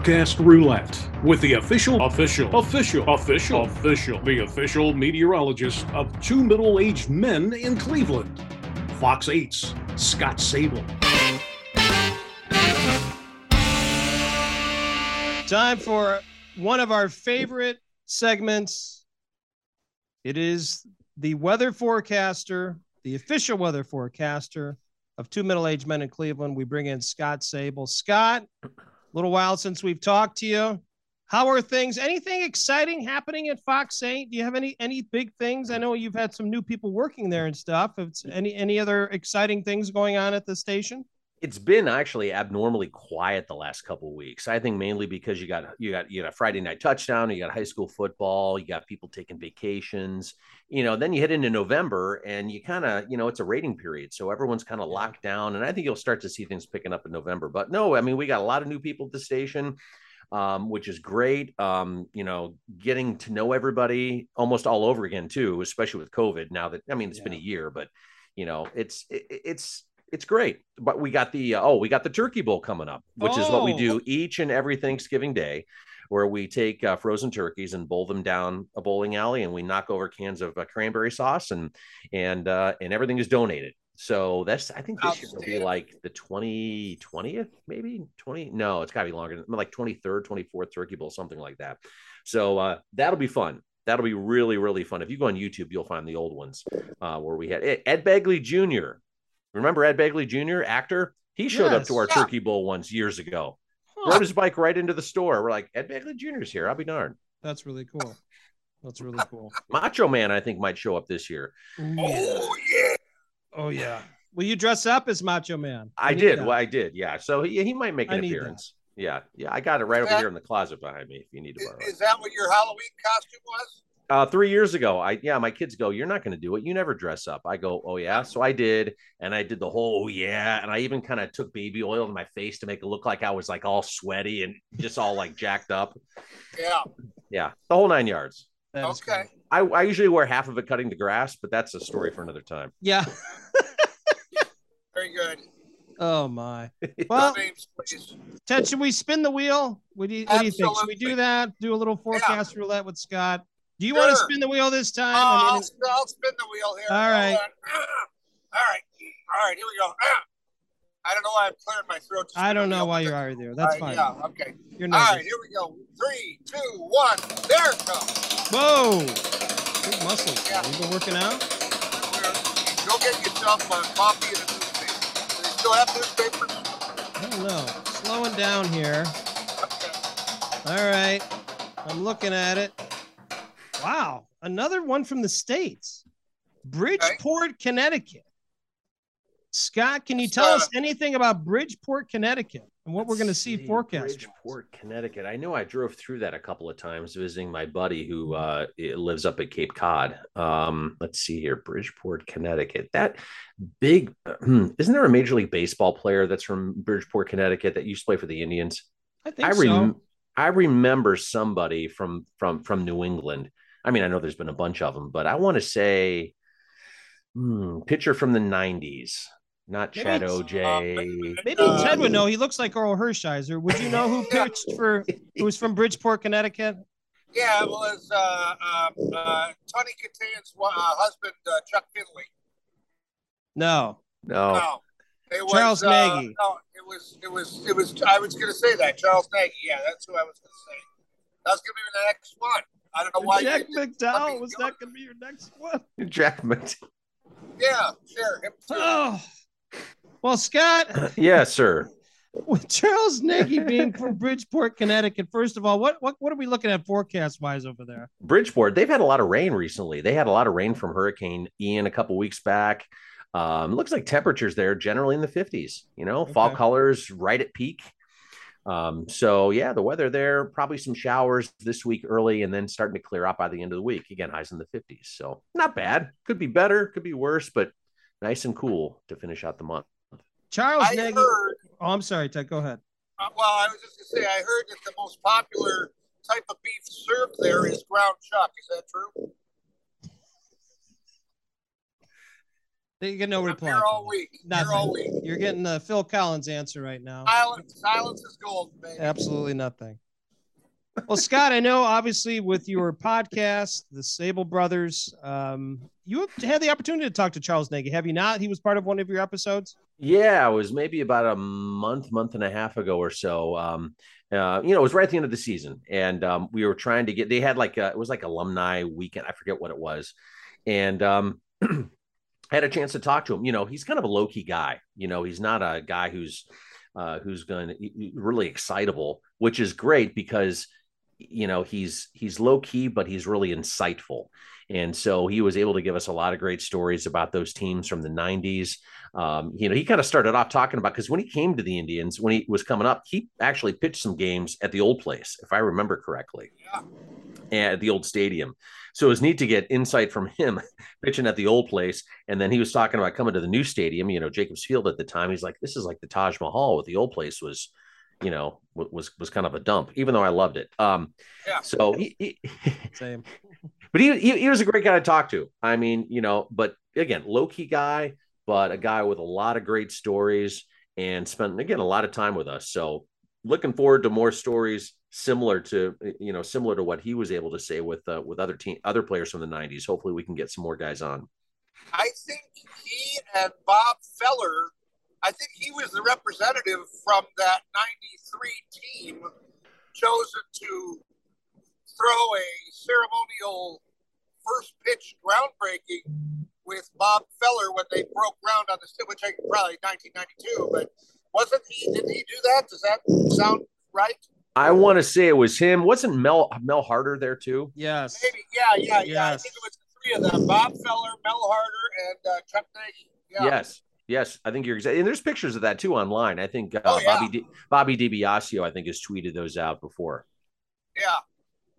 S10: Forecast Roulette with the official, official, official, official, official, the official meteorologist of two middle aged men in Cleveland. Fox 8's Scott Sabol.
S1: Time for one of our favorite segments. It is the weather forecaster the official weather forecaster of two middle-aged men in Cleveland. We bring in Scott Sabol. Scott, little while since we've talked to you. How are things? Anything exciting happening at Fox 8? Do you have any any big things? I know you've had some new people working there and stuff. It's any any other exciting things going on at the station?
S11: It's been actually abnormally quiet the last couple weeks. I think mainly because you got you got you got a Friday night touchdown, you got high school football, you got people taking vacations. You know, then you hit into November and you kind of, you know, it's a rating period. So everyone's kind of yeah. locked down. And I think you'll start to see things picking up in November. But no, I mean, we got a lot of new people at the station. Um, which is great. Um, you know, getting to know everybody almost all over again too, especially with COVID. Now that I mean, it's yeah. been a year, but you know, it's it, it's it's great. But we got the uh, oh, we got the Turkey Bowl coming up, which oh. is what we do oh. each and every Thanksgiving day, where we take uh, frozen turkeys and bowl them down a bowling alley, and we knock over cans of uh, cranberry sauce, and and uh, and everything is donated. So that's I think this year will be like the 20 20th, maybe 20. No, it's gotta be longer, like 23rd, 24th Turkey Bowl, something like that. So uh, that'll be fun that'll be really really fun if you go on youtube you'll find the old ones uh, where we had ed begley jr Remember Ed Begley Jr., actor? He showed yes. up to our yeah. Turkey Bowl once years ago. Huh. Rode his bike right into the store. We're like, Ed Begley Jr.'s here. I'll be darned.
S1: That's really cool. That's really cool.
S11: Macho Man, I think, might show up this year.
S2: Oh yeah.
S1: Oh yeah. Will you dress up as Macho Man?
S11: I, I did. That. Well, I did. Yeah. So he, he might make an appearance. That. Yeah. Yeah. I got it right over here in the closet behind me if you need to borrow
S2: Is, is that what your Halloween costume was?
S11: Uh, three years ago, I yeah, my kids go, "You're not going to do it. You never dress up." I go, "Oh yeah." So I did, and I did the whole oh, yeah, and I even kind of took baby oil in my face to make it look like I was like all sweaty and just all like jacked up.
S2: Yeah,
S11: yeah, the whole nine yards.
S2: Okay.
S11: I, I usually wear half of it cutting the grass, but that's a story for another time.
S1: Yeah. [LAUGHS]
S2: Very good.
S1: Oh my. [LAUGHS] Well, names, Ted, should we spin the wheel? What do you, what do you think? Should we do that? Do a little forecast yeah. roulette with Scott? Do you sure. want to spin the wheel this time?
S2: Uh, I mean, I'll, I'll, spin the wheel here.
S1: All right. [CLEARS THROAT]
S2: All right. All right. Here we go. [CLEARS THROAT] I don't know why I'm clearing my throat.
S1: I don't know why you're out there. That's right, fine.
S2: Yeah. Okay. You're All right. Here we go. Three, two, one. There it goes.
S1: Whoa. Big muscles. Yeah. You been working out?
S2: Go get yourself a coffee and a newspaper. Do they still have newspapers?
S1: I don't know. Slowing down here. Okay. All right. I'm looking at it. Wow, another one from the states, Bridgeport, okay. Connecticut. Scott, can you tell uh, us anything about Bridgeport, Connecticut, and what we're going to see forecast?
S11: Bridgeport, Connecticut. I know I drove through that a couple of times visiting my buddy who uh, lives up at Cape Cod. Um, let's see here, Bridgeport, Connecticut. That big, [CLEARS THROAT] isn't there a Major League Baseball player that's from Bridgeport, Connecticut that used to play for the Indians?
S1: I think I rem- so.
S11: I remember somebody from from from New England I mean, I know there's been a bunch of them, but I want to say hmm, pitcher from the 90s, not maybe Chad Ogea.
S1: Uh, maybe uh, Ted would know. He looks like Orel Hershiser. Would you know who [LAUGHS] pitched for, who was from Bridgeport, Connecticut?
S2: Yeah, it was uh, uh, uh, Tawny Kitaen's uh, husband, uh, Chuck Finley.
S1: No.
S11: No.
S2: No. It was,
S1: Charles uh, Nagy.
S2: No, it was, it was, it was, I was going to say that. Charles Nagy. Yeah, that's who I was going to say. That's going to be the next one. I don't know why.
S1: Jack McDowell was that going to be your next one? [LAUGHS]
S11: Jack McDowell.
S2: Yeah, sure.
S1: Oh, well, Scott. [CLEARS THROAT]
S11: yeah, sir.
S1: With Charles Nagy being from Bridgeport, Connecticut, first of all, what what what are we looking at forecast wise over there?
S11: Bridgeport, they've had a lot of rain recently. They had a lot of rain from Hurricane Ian a couple weeks back. Um, looks like temperatures there generally in the 50s. You know, okay. fall colors right at peak. Um, so yeah, the weather there, probably some showers this week early and then starting to clear up by the end of the week. Again, highs in the 50s. So not bad. Could be better, could be worse, but nice and cool to finish out the month.
S1: Charles I Nagy. Heard, oh, I'm sorry, Ted. Go ahead.
S2: Uh, well, I was just gonna say I heard that the most popular type of beef served there is ground chuck. Is that true?
S1: You get no reply.
S2: You're all week. Nothing. You're all week.
S1: You're getting the Phil Collins answer right now.
S2: Silence, silence is gold, baby.
S1: Absolutely nothing. Well, Scott, I know obviously with your podcast, the Sabol Brothers, um, you had the opportunity to talk to Charles Nagy, have you not? He was part of one of your episodes.
S11: Yeah, it was maybe about a month, month and a half ago or so. Um, uh, you know, it was right at the end of the season, and um, we were trying to get. They had like a, it was like alumni weekend. I forget what it was, and um, [CLEARS THROAT] Had a chance to talk to him. You know, he's kind of a low key guy. You know, he's not a guy who's uh, who's going to really excitable, which is great because you know he's he's low key, but he's really insightful. And so he was able to give us a lot of great stories about those teams from the 90s. Um, you know, he kind of started off talking about because when he came to the Indians, when he was coming up, he actually pitched some games at the old place, if I remember correctly, yeah. at the old stadium. So it was neat to get insight from him [LAUGHS] pitching at the old place. And then he was talking about coming to the new stadium, you know, Jacobs Field at the time. He's like, this is like the Taj Mahal. What the old place was, you know, was was kind of a dump, even though I loved it. Um, yeah. So he, he, [LAUGHS]
S1: same
S11: but he, he, he was a great guy to talk to. I mean, you know, but again, low key guy, but a guy with a lot of great stories and spent again a lot of time with us. So looking forward to more stories similar to you know similar to what he was able to say with uh, with other team other players from the 90s hopefully we can get some more guys on
S2: i think he and bob feller i think he was the representative from that 93 team chosen to throw a ceremonial first pitch groundbreaking with Bob Feller when they broke ground on the which I probably 1992, but wasn't he? Did he do that? Does that sound right?
S11: I want to say it was him. Wasn't Mel Mel Harder there too?
S1: Yes.
S2: Maybe. Yeah. Yeah. Yeah. Yes. I think it was the three of them: Bob Feller, Mel Harder, and uh, Chuck Nagy. Yeah.
S11: Yes. Yes, I think you're exactly. And there's pictures of that too online. I think uh, oh, yeah. Bobby D- Bobby DiBiasio, I think, has tweeted those out before.
S2: Yeah,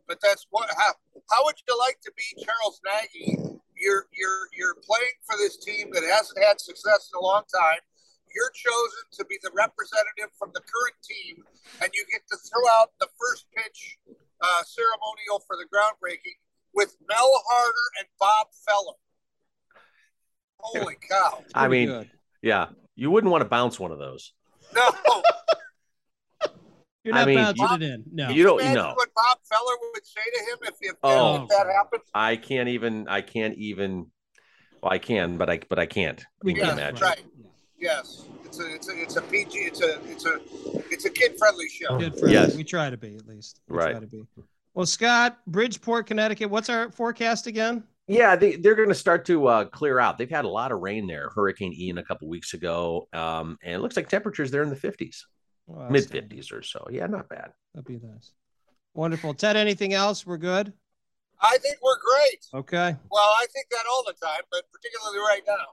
S2: but that's what. How, how would you like to be Charles Nagy? You're you're you're playing for this team that hasn't had success in a long time. You're chosen to be the representative from the current team, and you get to throw out the first pitch uh, ceremonial for the groundbreaking with Mel Harder and Bob Feller. Holy cow!
S11: I mean, good. Yeah, you wouldn't want to bounce one of those.
S2: No. [LAUGHS]
S1: You're not I mean, bouncing you, it in. No,
S11: you don't know
S2: what Bob Feller would say to him if, if, oh, if that happens.
S11: I can't even. I can't even. Well, I can, but I but I can't. We
S2: yes, can imagine. Right. Yes, it's a it's a it's a PG. It's a it's a it's a kid friendly show.
S1: Kid friendly. Yes, we try to be at least. We
S11: right.
S1: Try to be. Well, Scott, Bridgeport, Connecticut. What's our forecast again?
S11: Yeah, they, they're going to start to uh, clear out. They've had a lot of rain there. Hurricane Ian a couple weeks ago, um, and it looks like temperatures there in the 50s well, mid 50s or so. Yeah, not bad.
S1: That'd be nice. Wonderful. Ted, anything else? We're good?
S2: I think we're great.
S1: Okay.
S2: Well, I think that all the time, but particularly right now.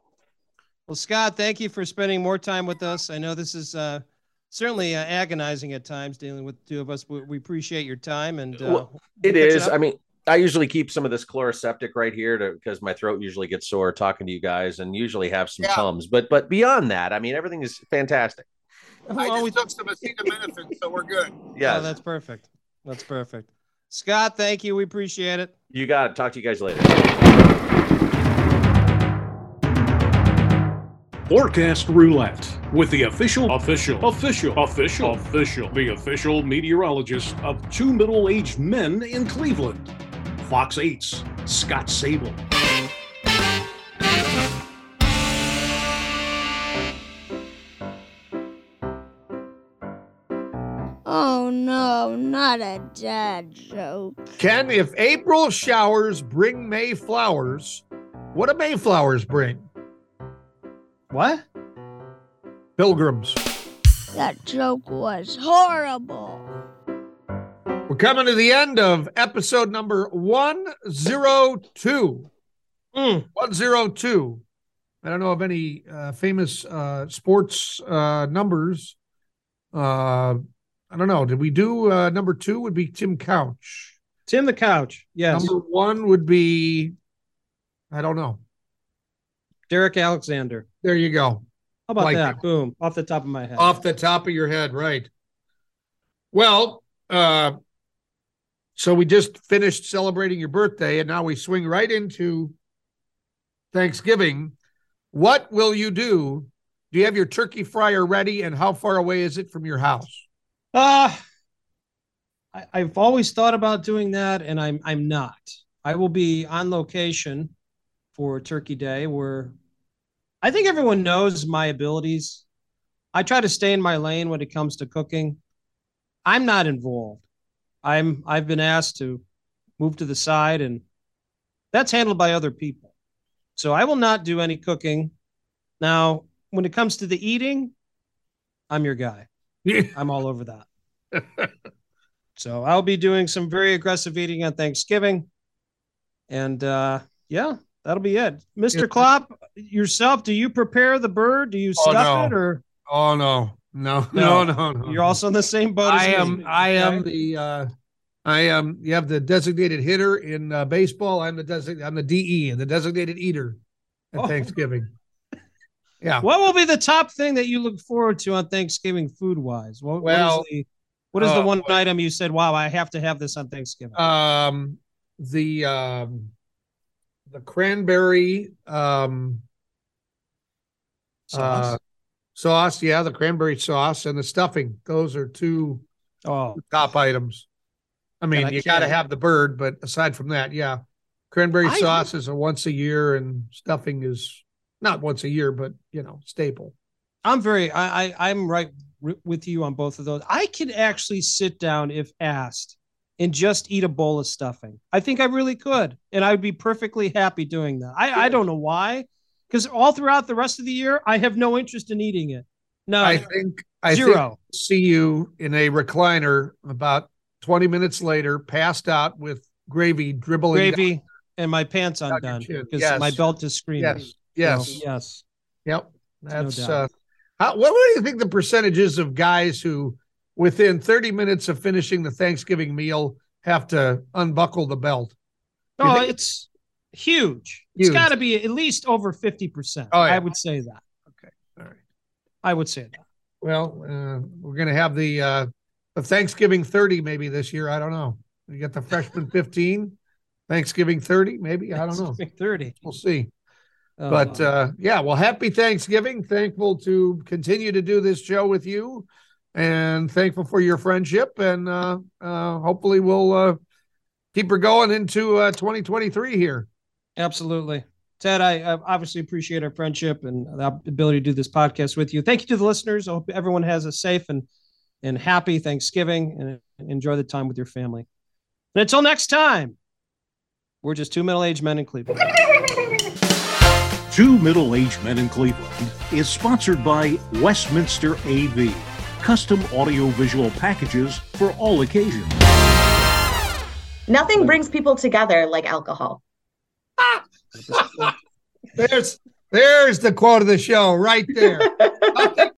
S1: Well, Scott, thank you for spending more time with us. I know this is uh, certainly uh, agonizing at times dealing with the two of us. We, we appreciate your time, and uh,
S11: well, it is. I mean, I usually keep some of this Chloraseptic right here to because my throat usually gets sore talking to you guys, and usually have some yeah. tums. But but beyond that, I mean, everything is fantastic.
S2: I just took some acetaminophen, so we're good. [LAUGHS]
S11: Yeah,
S1: oh, that's perfect. That's perfect. Scott, thank you. We appreciate it.
S11: You got it. Talk to you guys later.
S10: Forecast Roulette with the official, official, official, official, official, the official meteorologist of two middle aged men in Cleveland. Fox 8's Scott Sabol.
S12: Oh no, not a dad joke.
S2: Ken, if April showers bring May flowers, what do May flowers bring?
S1: What?
S2: Pilgrims.
S12: That joke was horrible.
S2: Coming to the end of episode number 102. Mm. 102. I don't know of any uh, famous uh, sports uh, numbers. Uh, I don't know. Did we do uh, number two? Would be Tim Couch.
S1: Tim the Couch. Yes.
S2: Number one would be, I don't know.
S1: Derek Alexander.
S2: There you go.
S1: How about like that? Boom. Off the top of my head.
S2: Off the top of your head, right. Well, uh, so we just finished celebrating your birthday, and now we swing right into Thanksgiving. What will you do? Do you have your turkey fryer ready, and how far away is it from your house?
S1: Uh I, I've always thought about doing that, and I'm I'm not. I will be on location for Turkey Day, where I think everyone knows my abilities. I try to stay in my lane when it comes to cooking. I'm not involved. I'm I've been asked to move to the side, and that's handled by other people. So I will not do any cooking. Now, when it comes to the eating, I'm your guy. [LAUGHS] I'm all over that. so I'll be doing some very aggressive eating on Thanksgiving. And uh yeah, that'll be it. Mr. Klopp, yourself, do you prepare the bird? Do you
S2: Oh,
S1: stuff
S2: no.
S1: it or
S2: Oh no, no, [LAUGHS]
S1: No.
S2: no, no, no.
S1: you're also in the same boat as
S2: I
S1: me?
S2: am. I am the. uh I am. You have the designated hitter in uh, baseball. I'm the designated. I'm the DE, and the designated eater at
S1: Oh.
S2: Thanksgiving. Yeah.
S1: What will be the top thing that you look forward to on Thanksgiving food wise? What,
S2: Well,
S1: what is the what is the
S2: uh,
S1: one item you said, wow, I have to have this on Thanksgiving?
S2: Um, the um, the cranberry um
S1: Sauce?
S2: uh, sauce. Yeah, the cranberry sauce and the stuffing. Those are two
S1: oh,
S2: top items. I mean,
S1: I
S2: you got to have the bird, but aside from that, yeah, cranberry
S1: I-
S2: sauce is a once a year, and stuffing is not once a year, but you know, staple.
S1: I'm very I, I I'm right with you on both of those. I could actually sit down if asked and just eat a bowl of stuffing. I think I really could, and I'd be perfectly happy doing that. I I don't know why, because all throughout the rest of the year, I have no interest in eating it. No,
S2: I think I think
S1: zero.
S2: see you in a recliner about twenty minutes later, passed out with gravy dribbling. down-
S1: gravy and my pants undone because
S2: Yes.
S1: my belt is screaming.
S2: Yes, yes,
S1: So, yes.
S2: yep. That's
S1: doubt.
S2: uh, how, what, what do you think the percentage is of guys who, within thirty minutes of finishing the Thanksgiving meal, have to unbuckle the belt?
S1: Oh, it's huge. It's got to be at least over fifty percent.
S2: Oh, yeah.
S1: I would say that.
S2: Okay, all right.
S1: I would say that.
S2: Well, uh, we're gonna have the uh, the Thanksgiving thirty maybe this year. I don't know. We got the freshman [LAUGHS] fifteen, Thanksgiving thirty maybe. I don't know.
S1: Thirty.
S2: We'll see.
S1: Oh,
S2: but uh, yeah, well, happy Thanksgiving. Thankful to continue to do this show with you, and thankful for your friendship. And uh, uh, hopefully, we'll uh, keep her going into uh, 2023 here.
S1: Absolutely. Ted, I, I obviously appreciate our friendship and the ability to do this podcast with you. Thank you to the listeners. I hope everyone has a safe and, and happy Thanksgiving and enjoy the time with your family. And until next time, we're just two middle aged men in Cleveland.
S10: Two Middle Aged Men in Cleveland is sponsored by Westminster AV, custom audiovisual packages for all occasions.
S5: Nothing brings people together like alcohol. Ah! [LAUGHS]
S2: There's there's the quote of the show right there. [LAUGHS]